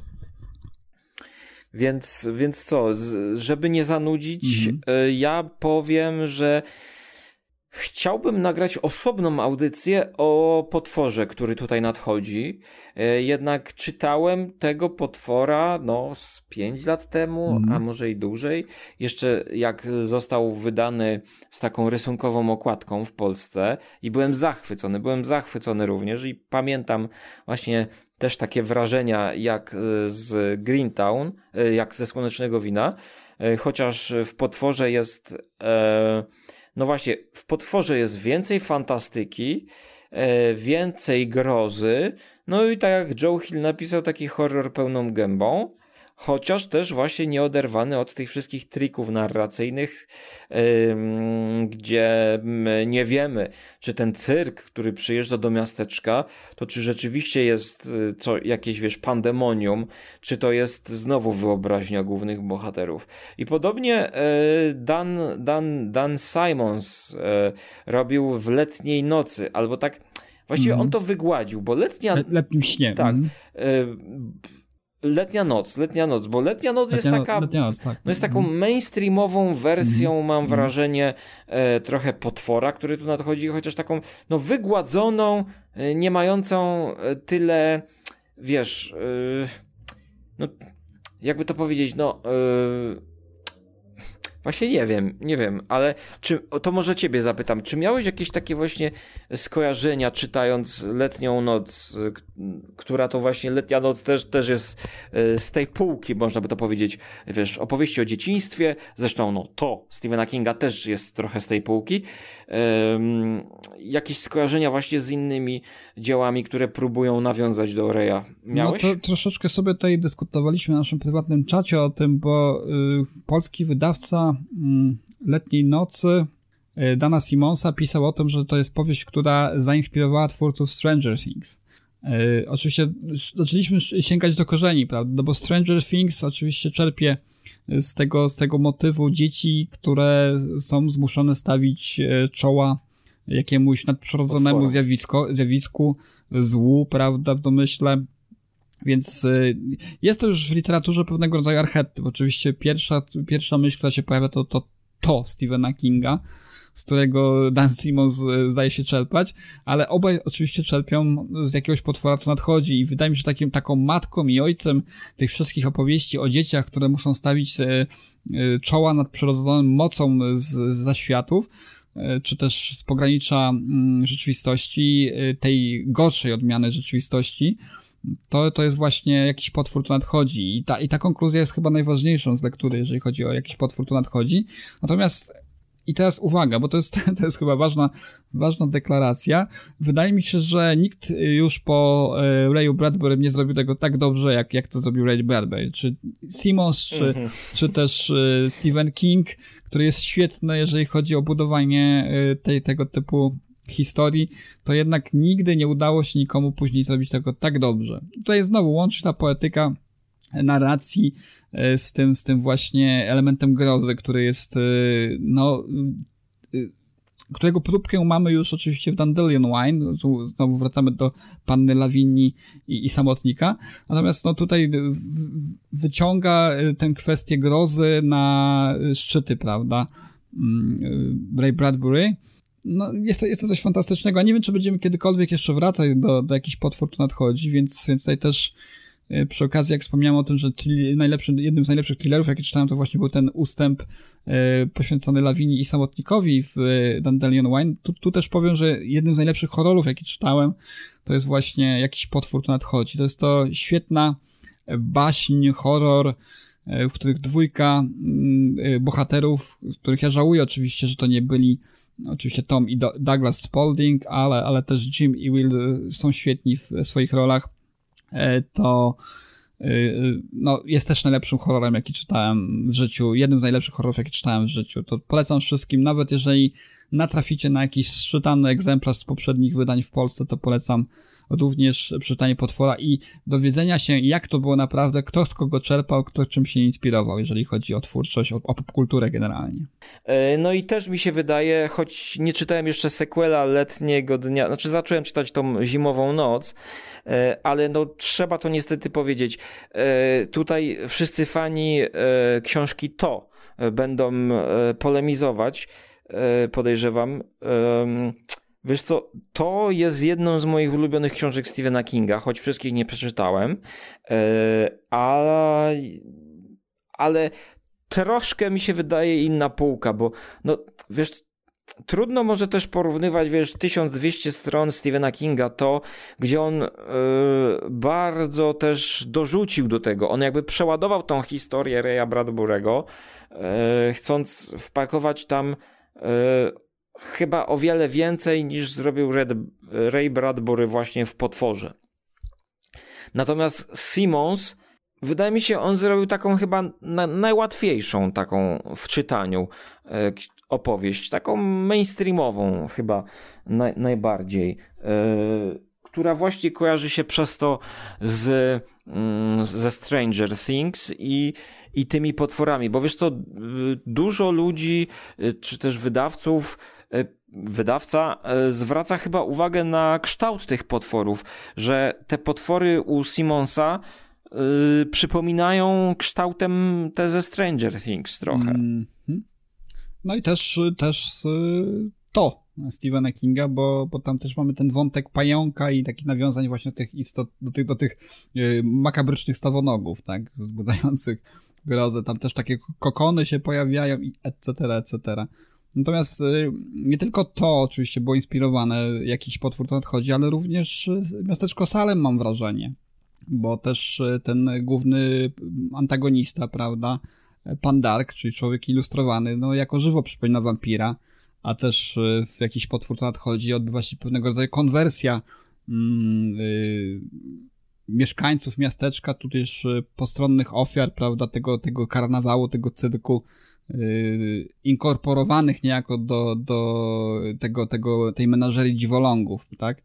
Więc, więc co, żeby nie zanudzić, mhm. E, ja powiem, że Chciałbym nagrać osobną audycję o potworze, który tutaj nadchodzi. E, jednak czytałem tego potwora no z 5 lat temu, mm. a może i dłużej. Jeszcze jak został wydany z taką rysunkową okładką w Polsce i byłem zachwycony, byłem zachwycony również i pamiętam właśnie też takie wrażenia jak e, z Greentown, e, jak ze Słonecznego Wina, chociaż w potworze jest... E, no właśnie, w potworze jest więcej fantastyki, e, więcej grozy, no i tak jak Joe Hill napisał, taki horror pełną gębą chociaż też właśnie nieoderwany od tych wszystkich trików narracyjnych, gdzie nie wiemy, czy ten cyrk, który przyjeżdża do miasteczka, to czy rzeczywiście jest y, co, jakieś, wiesz, pandemonium, czy to jest znowu wyobraźnia głównych bohaterów. I podobnie e, Dan, Dan, Dan Simons e, robił w letniej nocy, albo tak, właściwie mm. on to wygładził, bo letnia... Letnim śnie. Tak. Mm Letnia noc, letnia noc, bo letnia noc letnia jest taka. Letnia noc, tak. no jest taką mhm. mainstreamową wersją, mm -hmm. mam mhm. wrażenie, e, trochę potwora, który tu nadchodzi, chociaż taką no, wygładzoną, e, nie mającą e, tyle, wiesz, e, no, jakby to powiedzieć, no. E, Właśnie nie wiem, nie wiem, ale czy, to może ciebie zapytam, czy miałeś jakieś takie właśnie skojarzenia czytając Letnią Noc, która to właśnie Letnia Noc też, też jest e, z tej półki, można by to powiedzieć, wiesz, opowieści o dzieciństwie, zresztą no to Stephena Kinga też jest trochę z tej półki, um, jakieś skojarzenia właśnie z innymi dziełami, które próbują nawiązać do Reya, miałeś? No to troszeczkę sobie tutaj dyskutowaliśmy na naszym prywatnym czacie o tym, bo y, polski wydawca y, Letniej Nocy y, Dana Simonsa pisał o tym, że to jest powieść, która zainspirowała twórców Stranger Things. Y, oczywiście zaczęliśmy sięgać do korzeni, prawda? No bo Stranger Things oczywiście czerpie z tego, z tego motywu dzieci, które są zmuszone stawić y, czoła jakiemuś nadprzyrodzonemu zjawisko, zjawisku, złu, prawda, w domyśle. Więc y, jest to już w literaturze pewnego rodzaju archetyp. Oczywiście pierwsza, pierwsza myśl, która się pojawia, to to, to Stephena Kinga, z którego Dan Simmons y, zdaje się czerpać, ale obaj oczywiście czerpią z jakiegoś potwora, co nadchodzi i wydaje mi się, że takim, taką matką i ojcem tych wszystkich opowieści o dzieciach, które muszą stawić y, czoła nad przyrodzoną mocą z, z zaświatów, czy też z pogranicza mm, rzeczywistości, tej gorszej odmiany rzeczywistości, to, to jest właśnie jakiś potwór tu nadchodzi. I ta, I ta konkluzja jest chyba najważniejszą z lektury, jeżeli chodzi o jakiś potwór tu nadchodzi. Natomiast i teraz uwaga, bo to jest, to jest chyba ważna, ważna deklaracja. Wydaje mi się, że nikt już po e, Rayu Bradbury nie zrobił tego tak dobrze, jak, jak to zrobił Ray Bradbury. Czy Simons, czy, mhm. czy też e, Stephen King, który jest świetny, jeżeli chodzi o budowanie e, tej, tego typu historii, to jednak nigdy nie udało się nikomu później zrobić tego tak dobrze. Tutaj znowu łączy ta poetyka narracji e, z tym, z tym właśnie elementem grozy, który jest, e, no, e, którego próbkę mamy już oczywiście w Dandelion Wine, tu znowu wracamy do Panny Lawini i, i Samotnika, natomiast no tutaj wyciąga tę kwestię grozy na szczyty, prawda, mm, Ray Bradbury, no, jest, to, jest to coś fantastycznego. Nie wiem, czy będziemy kiedykolwiek jeszcze wracać do, do jakichś potwór, tu nadchodzi, więc, więc tutaj też e, przy okazji, jak wspomniałem o tym, że najlepszy, jednym z najlepszych thrillerów, jakie czytałem, to właśnie był ten ustęp e, poświęcony Lawini i Samotnikowi w e, Dandelion Wine. Tu, tu też powiem, że jednym z najlepszych horrorów, jakie czytałem, to jest właśnie jakiś potwór tu nadchodzi. To jest to świetna baśń, horror, w których dwójka mm, bohaterów, których ja żałuję oczywiście, że to nie byli Oczywiście Tom i Douglas Spalding, ale, ale też Jim i Will y, są świetni w swoich rolach. E, to y, no, jest też najlepszym horrorem, jaki czytałem w życiu. Jednym z najlepszych horrorów, jaki czytałem w życiu. To polecam wszystkim, nawet jeżeli natraficie na jakiś szczytany egzemplarz z poprzednich wydań w Polsce, to polecam również przeczytanie potwora i dowiedzenia się, jak to było naprawdę, kto z kogo czerpał, kto czym się inspirował, jeżeli chodzi o twórczość, o, o popkulturę generalnie. E, no i też mi się wydaje, choć nie czytałem jeszcze sequela letniego dnia, znaczy zacząłem czytać tą zimową noc, e, ale no trzeba to niestety powiedzieć. E, tutaj wszyscy fani książki To będą polemizować, podejrzewam. Wiesz co, to jest jedną z moich ulubionych książek Stephena Kinga, choć wszystkich nie przeczytałem, e, ale, ale troszkę mi się wydaje inna półka, bo no wiesz, trudno może też porównywać, wiesz, 1200 stron Stephena Kinga, to gdzie on yy, bardzo też dorzucił do tego. On jakby przeładował tą historię Raya Bradbury'ego, yy, chcąc wpakować tam chyba o wiele więcej niż zrobił Red, Ray Bradbury właśnie w Potworze. Natomiast Simmons, wydaje mi się, on zrobił taką chyba na, najłatwiejszą taką w czytaniu e, opowieść, taką mainstreamową chyba najbardziej, e, która właśnie kojarzy się przez to z, mm, ze Stranger Things i, i tymi potworami, bo wiesz co, dużo ludzi, e, czy też wydawców wydawca e, zwraca chyba uwagę na kształt tych potworów, że te potwory u Simonsa yy, przypominają kształtem te ze Stranger Things trochę. Mm -hmm. No i też, też to Stephena Kinga, bo, bo tam też mamy ten wątek pająka i taki nawiązań właśnie do tych istot, do tych, do tych makabrycznych stawonogów, tak, wzbudzających grozę, tam też takie kokony się pojawiają i etc., etc. Natomiast y, nie tylko to oczywiście było inspirowane, jakiś potwór to nadchodzi, ale również y, miasteczko Salem mam wrażenie, bo też y, ten główny antagonista, prawda, Pan Dark, czyli człowiek ilustrowany, no jako żywo przypomina wampira, a też w jakiś potwór to nadchodzi, odbywa się pewnego rodzaju konwersja mm, mieszkańców miasteczka, tudzież postronnych ofiar, prawda, tego, tego karnawału, tego cyrku, inkorporowanych niejako do, do tego, tego, tej menażerii dziwolągów, tak?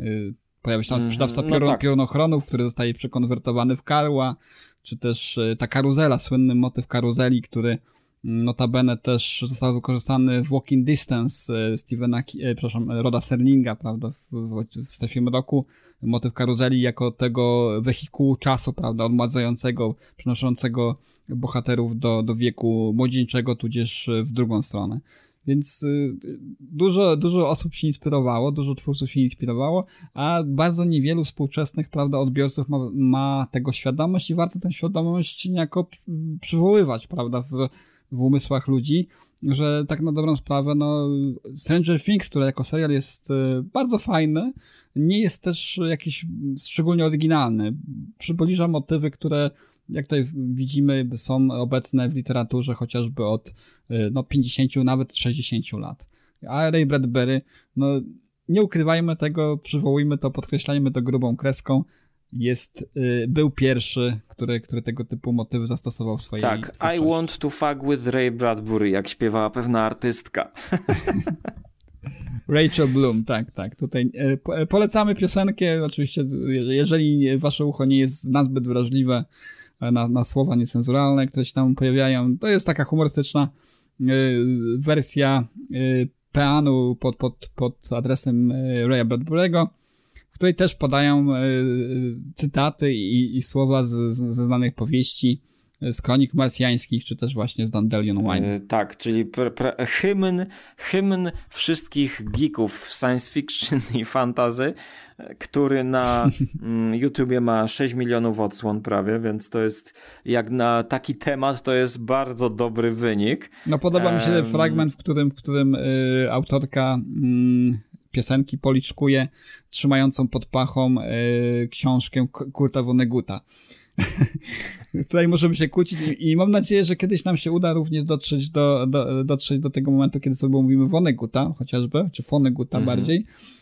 Y, pojawia się tam mhm. sprzedawca piorun, no tak. piorunochronów, który zostaje przekonwertowany w karła, czy też y, ta karuzela, słynny motyw karuzeli, który notabene też został wykorzystany w Walking Distance Stevena, przepraszam, Roda Serlinga, prawda, w, w, w mroku, motyw karuzeli jako tego wehikułu czasu, prawda, odmładzającego, przynoszącego bohaterów do, do wieku młodzieńczego, tudzież w drugą stronę. Więc y, dużo, dużo osób się inspirowało, dużo twórców się inspirowało, a bardzo niewielu współczesnych prawda, odbiorców ma, ma tego świadomość i warto tę świadomość niejako przywoływać prawda, w, w umysłach ludzi, że tak na dobrą sprawę, no, Stranger Things, który jako serial jest y, bardzo fajny, nie jest też jakiś szczególnie oryginalny. Przybliża motywy, które jak tutaj widzimy, są obecne w literaturze chociażby od y, no, 50, nawet 60 lat. A Ray Bradbury, no nie ukrywajmy tego, przywołujmy to, podkreślajmy to grubą kreską, jest, y, był pierwszy, który, który tego typu motywy zastosował w swojej Tak, I want to fuck with Ray Bradbury, jak śpiewała pewna artystka. Rachel Bloom, tak, tak. Tutaj y, polecamy piosenkę, oczywiście, jeżeli wasze ucho nie jest nazbyt wrażliwe, na, na słowa niecenzuralne, które się tam pojawiają. To jest taka humorystyczna y, wersja y, peanu pod, pod, pod adresem Raya Bradbury'ego, w której też podają cytaty i, i słowa z, ze znanych powieści, z kronik marsjańskich, czy też właśnie z Dandelion Wine. tak, czyli pre, pre, hymn, hymn wszystkich geeków science fiction i fantazy, który na mm, YouTubie ma 6 milionów odsłon prawie, więc to jest jak na taki temat to jest bardzo dobry wynik. No podoba mi się ten fragment, w którym, w którym y, autorka y, piosenki policzkuje trzymającą pod pachą y, książkę Kurta Woneguta. Tutaj możemy się kłócić i, i, mam nadzieję, że kiedyś nam się uda również dotrzeć do, do, dotrzeć do tego momentu, kiedy sobie mówimy Woneguta chociażby, czy Foneguta mhm. bardziej, Mm,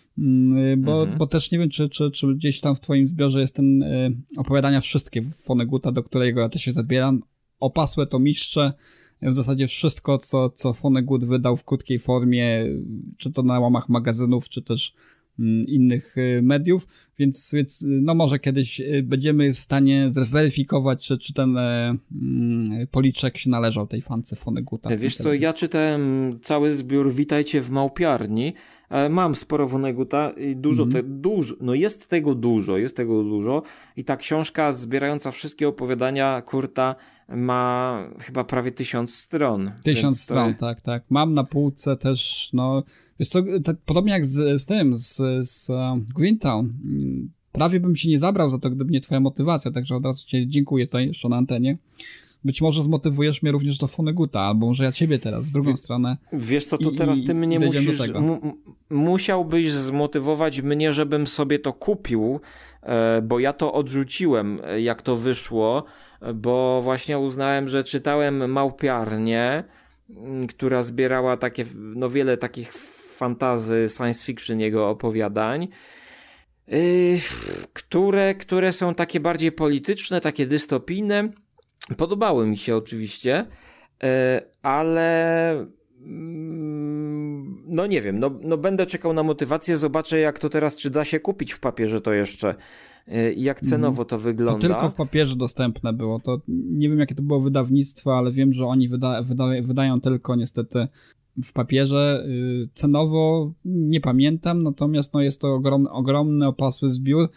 bo, mhm. bo też nie wiem, czy, czy, czy gdzieś tam w twoim zbiorze jest ten y, opowiadania wszystkie Foneguta, do którego ja też się zabieram. Opasłe to mistrze, w zasadzie wszystko, co, co Fonegut wydał w krótkiej formie, czy to na łamach magazynów, czy też mm, innych y, mediów, więc, więc no może kiedyś y, będziemy w stanie zweryfikować, czy, czy ten mm, policzek się należał tej fance Foneguta. Wiesz co, ja czytałem cały zbiór Witajcie w Małpiarni mam sporo Woneguta i dużo, mm. te, dużo, no jest tego dużo, jest tego dużo i ta książka zbierająca wszystkie opowiadania Kurta ma chyba prawie tysiąc stron. Tysiąc stron, to... tak, tak. Mam na półce też, no, jest to tak, podobnie jak z, z tym, z, z uh, Greentown. Prawie bym się nie zabrał za to, gdyby nie twoja motywacja, także od razu ci dziękuję tutaj jeszcze na antenie być może zmotywujesz mnie również do Foneguta, albo może ja ciebie teraz, w drugą stronę. Wiesz co, to teraz ty mnie musisz, musiałbyś zmotywować mnie, żebym sobie to kupił, e, bo ja to odrzuciłem, e, jak to wyszło, bo właśnie uznałem, że czytałem Małpiarnię, która zbierała takie, no wiele takich fantazy, science fiction jego opowiadań, yy, które, które są takie bardziej polityczne, takie dystopijne, Podobały mi się oczywiście, e, ale mm, no nie wiem, no, no będę czekał na motywację, zobaczę jak to teraz, czy da się kupić w papierze to jeszcze e, i jak cenowo to wygląda. To tylko w papierze dostępne było, to nie wiem jakie to było wydawnictwo, ale wiem, że oni wyda, wyda, wydają tylko niestety w papierze. Y, cenowo nie pamiętam, natomiast no jest to ogromny, ogromny opasły zbiór.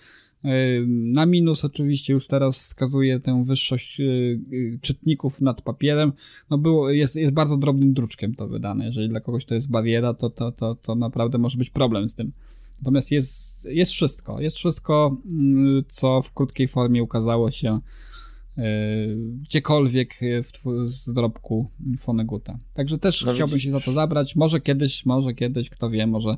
Na minus oczywiście już teraz wskazuje tę wyższość y, y, czytników nad papierem. No było, jest, jest bardzo drobnym druczkiem to wydane. Jeżeli dla kogoś to jest bariera, to, to, to, to naprawdę może być problem z tym. Natomiast jest, jest wszystko. Jest wszystko, mm, co w krótkiej formie ukazało się gdziekolwiek w z dorobku Foneguta. Także też no chciałbym się za to zabrać. Może kiedyś, może kiedyś, kto wie, może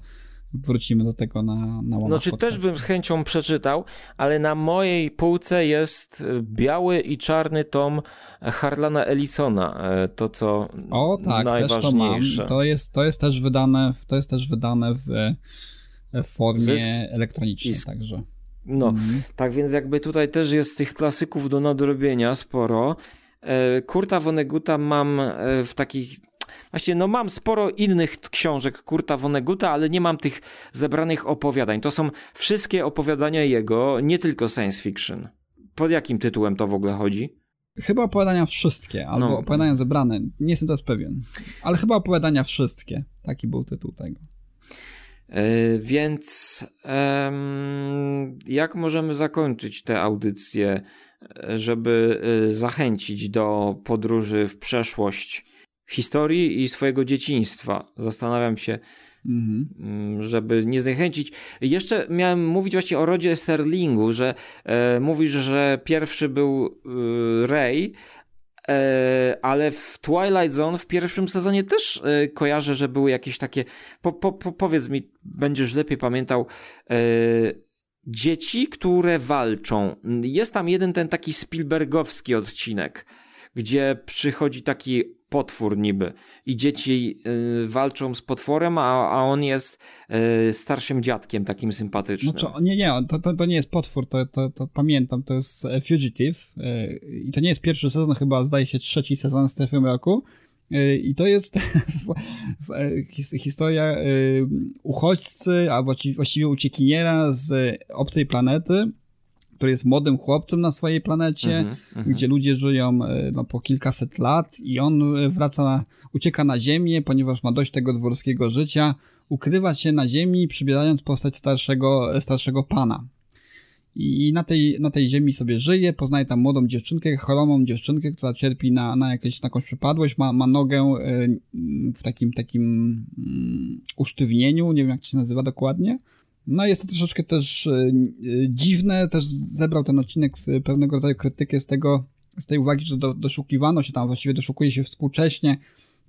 wrócimy do tego na, na No czy też bym z chęcią przeczytał, ale na mojej półce jest biały i czarny tom Harlana Ellisona, e, to co o, tak, najważniejsze. Też to, mam. to jest to jest też wydane, to jest też wydane w, w formie Zysk elektronicznej, także. No, mhm. tak więc jakby tutaj też jest tych klasyków do nadrobienia sporo. E, Kurta Woneguta mam e, w takich Właśnie, no mam sporo innych książek Kurta Woneguta, ale nie mam tych zebranych opowiadań. To są wszystkie opowiadania jego, nie tylko science fiction. Pod jakim tytułem to w ogóle chodzi? Chyba opowiadania wszystkie, albo no. opowiadania zebrane. Nie jestem teraz pewien. Ale chyba opowiadania wszystkie. Taki był tytuł tego. Yy, więc yy, jak możemy zakończyć tę audycję, żeby yy, zachęcić do podróży w przeszłość historii i swojego dzieciństwa. Zastanawiam się, mhm. żeby nie zniechęcić. Jeszcze miałem mówić właśnie o rodzie Serlingu, że e, mówisz, że pierwszy był e, Rey, e, ale w Twilight Zone w pierwszym sezonie też e, kojarzę, że były jakieś takie. Po, po, po, powiedz mi, będziesz lepiej pamiętał. E, dzieci, które walczą. Jest tam jeden ten taki Spielbergowski odcinek, gdzie przychodzi taki potwór niby i dzieci y, walczą z potworem, a, a on jest y, starszym dziadkiem takim sympatycznym. No nie, nie, to, to, to nie jest potwór, to, to, to pamiętam, to jest e, Fugitive y, i to nie jest pierwszy sezon, chyba zdaje się trzeci sezon z tym roku. Y, I to jest e, historia uchodźcy, albo właściwie uciekiniera z obcej planety, który jest młodym chłopcem na swojej planecie, mm -hmm, gdzie ludzie żyją e, no, po kilkaset lat i on e, wraca, ucieka na ziemię, ponieważ ma dość tego dworskiego życia, ukrywa się na ziemi, przybierając postać starszego, starszego pana. I na tej, na tej ziemi sobie żyje, poznaje tam młodą dziewczynkę, choromą dziewczynkę, która cierpi na, na, jakieś, na jakąś przypadłość, ma, ma nogę e, w takim takim um, usztywnieniu, nie wiem jak to się nazywa dokładnie. No jest to troszeczkę też e, e, dziwne, też zebrał ten odcinek pewnego rodzaju krytykę z tego, z tej uwagi, że do, doszukiwano się tam, właściwie doszukuje się współcześnie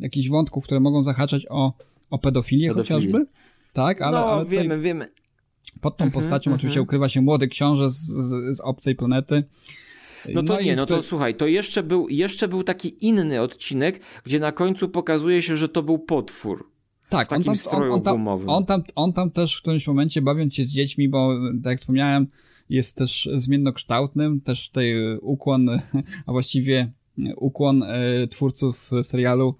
jakichś wątków, które mogą zahaczać o, o pedofilię, pedofilię. chociażby. Tak, ale, no, ale wiemy, wiemy. Pod tą mhm, postacią mm -hmm. oczywiście ukrywa się młody książę z, z, z obcej planety. No to no nie, no to słuchaj, to jeszcze był, jeszcze był taki inny odcinek, gdzie na końcu pokazuje się, że to był potwór. Tak, on tam, on, on, tam, on, tam, on tam też w którymś momencie bawiąc się z dziećmi, bo tak jak wspomniałem, jest też zmiennokształtnym, też tutaj ukłon, a właściwie ukłon e, twórców serialu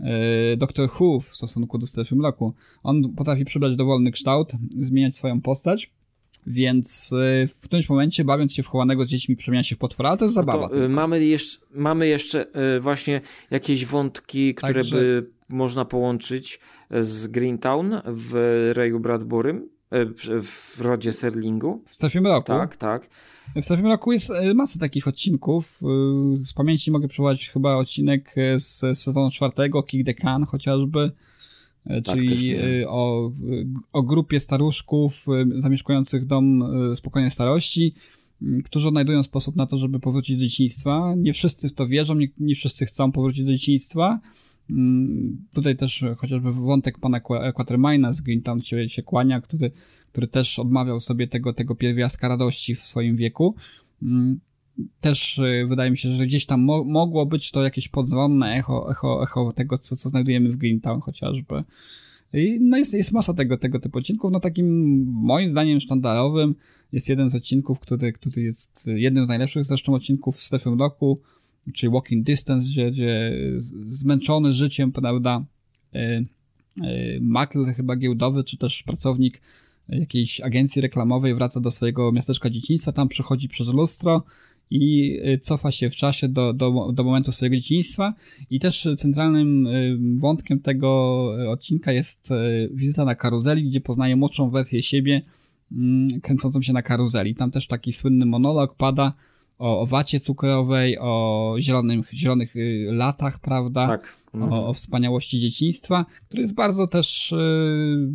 e, Doctor Who w stosunku do Stephen Locku. On potrafi przybrać dowolny kształt, zmieniać swoją postać, więc e, w którymś momencie, bawiąc się w chowanego z dziećmi, przemienia się w potwora, ale to jest zabawa. No to, mamy, jeszcze, mamy jeszcze właśnie jakieś wątki, które Także... by można połączyć z Greentown w Rayu Bradburym, e, w rodzie Serlingu. W Strefie Mroku? Tak, tak. W Strefie Mroku jest e, masa takich odcinków. E, z pamięci mogę przywołać chyba odcinek z sezonu czwartego, Kick the Can chociażby, tak, czyli o, o grupie staruszków zamieszkujących dom spokojnej starości, którzy odnajdują sposób na to, żeby powrócić do dzieciństwa. Nie wszyscy w to wierzą, nie, nie wszyscy chcą powrócić do dzieciństwa, tutaj też chociażby wątek pana Quatermaina z Greentown się, się kłania, który, który też odmawiał sobie tego, tego pierwiastka radości w swoim wieku. Mm, też y, wydaje mi się, że gdzieś tam mo mogło być to jakieś podzwonne echo, echo, echo tego, co, co znajdujemy w Greentown chociażby. I no jest, jest masa tego, tego typu odcinków. No takim moim zdaniem sztandarowym jest jeden z odcinków, który, który jest jednym z najlepszych zresztą odcinków w Stephen Locku, czyli Walking Distance, gdzie, gdzie zmęczony życiem, prawda, e, e, makler chyba giełdowy, czy też pracownik jakiejś agencji reklamowej wraca do swojego miasteczka dzieciństwa, tam przechodzi przez lustro i e, cofa się w czasie do, do, do momentu swojego dzieciństwa i też centralnym wątkiem tego odcinka jest wizyta na karuzeli, gdzie poznaje młodszą wersję siebie mm, kręcącą się na karuzeli. Tam też taki słynny monolog pada, o, o wacie cukrowej, o zielonych y, latach, prawda? Tak. Mhm. O, o, wspaniałości dzieciństwa, który jest bardzo też yy,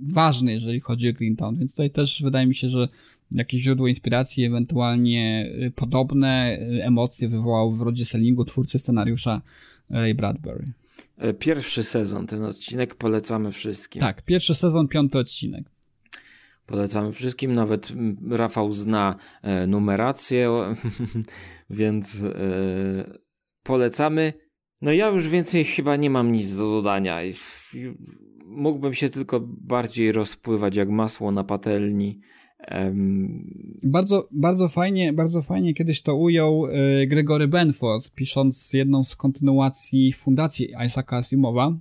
ważny, jeżeli chodzi o Greentown. Więc tutaj też wydaje mi się, że jakieś źródło inspiracji, ewentualnie y, podobne y, emocje wywołał w Rodzie Sellingu twórcy scenariusza Ray Bradbury. E, pierwszy sezon, ten odcinek polecamy wszystkim. Tak, pierwszy sezon, piąty odcinek. Polecamy wszystkim, nawet Rafał zna e, numerację, więc e, polecamy. No ja już więcej chyba nie mam nic do dodania. Mógłbym się tylko bardziej rozpływać jak masło na patelni. Bardzo, bardzo fajnie, bardzo fajnie kiedyś to ujął e, Gregory Benford, pisząc jedną z kontynuacji fundacji Isaaca Asimowa.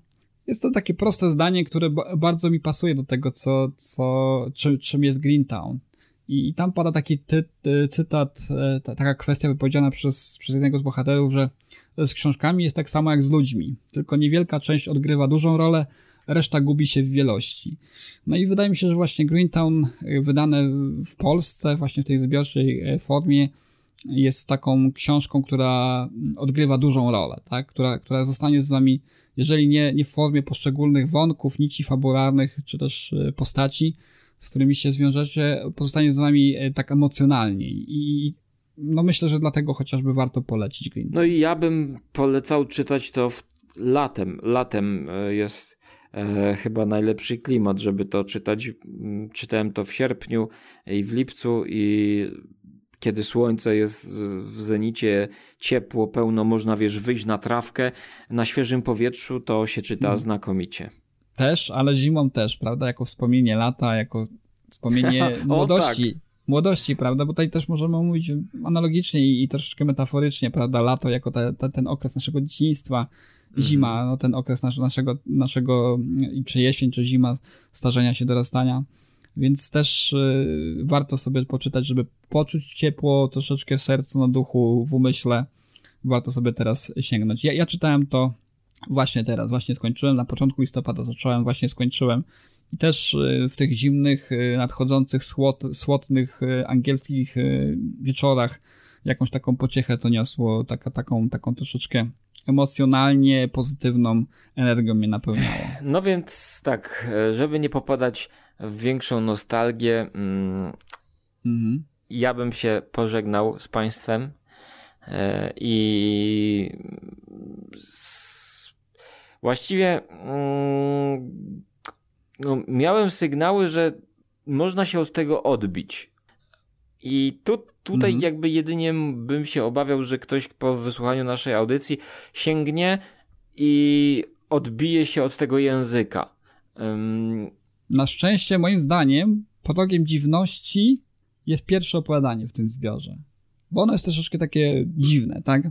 Jest to takie proste zdanie, które bardzo mi pasuje do tego, co, co, czym, czym jest Greentown. I, tam pada taki ty, ty, cytat, e, ta, taka kwestia wypowiedziana przez, przez jednego z bohaterów, że z książkami jest tak samo jak z ludźmi. Tylko niewielka część odgrywa dużą rolę, reszta gubi się w wielości. No i wydaje mi się, że właśnie Greentown e, wydane w Polsce, właśnie w tej zbiorczej e, formie, jest taką książką, która odgrywa dużą rolę, tak? która, która zostanie z wami, jeżeli nie, nie w formie poszczególnych wątków, nici fabularnych, czy też e, postaci, z którymi się zwiążecie, pozostanie z wami tak emocjonalnie. I no myślę, że dlatego chociażby warto polecić. No i ja bym polecał czytać to w latem. Latem jest e, chyba najlepszy klimat, żeby to czytać. Czytałem to w sierpniu i w lipcu i kiedy słońce jest w zenicie, ciepło, pełno, można wiesz, wyjść na trawkę na świeżym powietrzu, to się czyta hmm. znakomicie. Też, ale zimą też, prawda? Jako wspomnienie lata, jako wspomnienie młodości. Tak. Młodości, prawda? Bo tutaj też możemy mówić analogicznie i, i troszeczkę metaforycznie, prawda? Lato jako te, te, ten okres naszego dzieciństwa, zima, mhm. no ten okres nasz, naszego, naszego, czy jesień, czy zima starzenia się, dorastania. Więc też y, warto sobie poczytać, żeby poczuć ciepło troszeczkę w sercu, na duchu, w umyśle. Warto sobie teraz sięgnąć. Ja, ja czytałem to właśnie teraz, właśnie skończyłem. Na początku listopada zacząłem, właśnie skończyłem. I też y, w tych zimnych, y, nadchodzących, słod, słodnych angielskich wieczorach jakąś taką pociechę to niosło, taka, taką, taką troszeczkę emocjonalnie pozytywną energią mnie napełniało. No więc tak, żeby nie popadać większą nostalgię, mm, mhm. ja bym się pożegnał z Państwem e, i właściwie mm, no, miałem sygnały, że można się od tego odbić. I tu, tutaj mhm. jakby jedynie bym się obawiał, że ktoś po wysłuchaniu naszej audycji sięgnie i odbije się od tego języka. Na szczęście, moim zdaniem, progiem dziwności jest pierwsze opowiadanie w tym zbiorze. Bo ono jest troszeczkę takie dziwne, tak?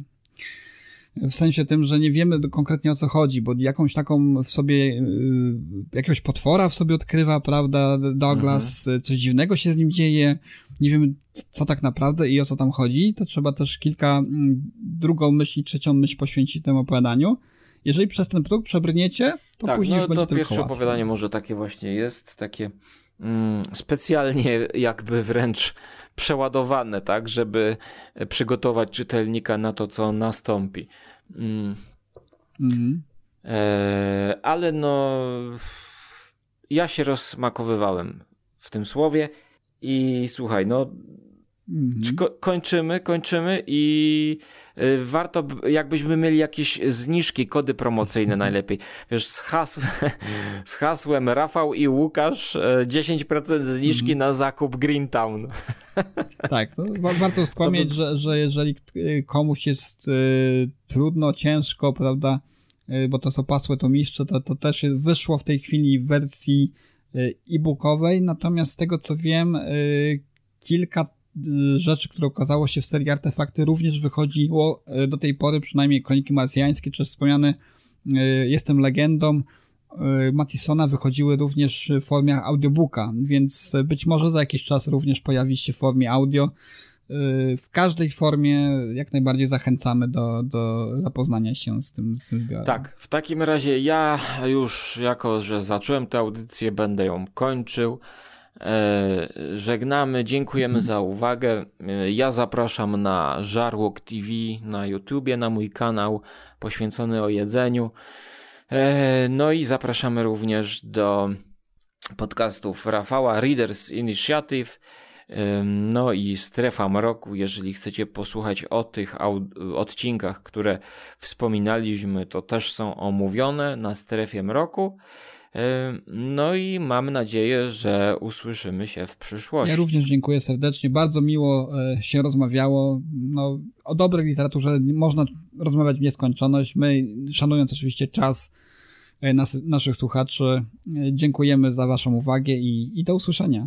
w sensie tym, że nie wiemy konkretnie o co chodzi, bo jakąś taką w sobie, y, jakiegoś potwora w sobie odkrywa, prawda, Douglas, mhm. coś dziwnego się z nim dzieje, nie wiemy co tak naprawdę i o co tam chodzi, to trzeba też kilka, mm, drugą myśl i trzecią myśl poświęcić temu opowiadaniu. Jeżeli przez ten próg przebrniecie, to tak, później no, już będzie to pierwsze łatwiej. opowiadanie może takie właśnie jest, takie mm, specjalnie jakby wręcz przeładowane, tak, żeby przygotować czytelnika na to, co nastąpi. Mm. Mm. E, ale no, ja się rozmakowywałem w tym słowie i słuchaj, no Mhm. Ko kończymy, kończymy i warto, jakbyśmy mieli jakieś zniżki, kody promocyjne najlepiej. Wiesz, z, hasł z hasłem Rafał i Łukasz 10% y, zniżki mhm. na zakup Greentown. Tak, to warto wspomnieć, że, że jeżeli y, komuś jest y, trudno, ciężko, prawda, y, bo to są pasłe to mistrze, to, to też wyszło w tej chwili w wersji e-bookowej, natomiast z tego co wiem, kilka rzeczy, które okazało się w serii Artefakty również wychodziło do tej pory, przynajmniej Kroniki Marsjańskie, czy wspomniany Jestem Legendą, Matisona wychodziły również w formie audiobooka, więc być może za jakiś czas również pojawi się w formie audio. W każdej formie jak najbardziej zachęcamy do, do zapoznania się z tym, z tym zbiorem. Tak, w takim razie ja już jako, że zacząłem tę audycję, będę ją kończył. E, żegnamy, dziękujemy za uwagę. E, ja zapraszam na Żarłok TV na YouTubie, na mój kanał poświęcony o jedzeniu. E, no i zapraszamy również do podcastów Rafała Readers Initiative No i Strefa Mroku, jeżeli chcecie posłuchać o tych odcinkach, które wspominaliśmy, to też są omówione na Strefie Mroku. No i mam nadzieję, że usłyszymy się w przyszłości. Ja również dziękuję serdecznie. Bardzo miło e, się rozmawiało. No, o dobrej literaturze można rozmawiać w nieskończoność. My, szanując oczywiście czas e, nas, naszych słuchaczy, e, dziękujemy za Waszą uwagę i, i do usłyszenia.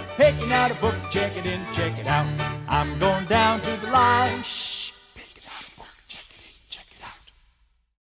Picking out a book, check it in, check it out. I'm going down to the line. Shh.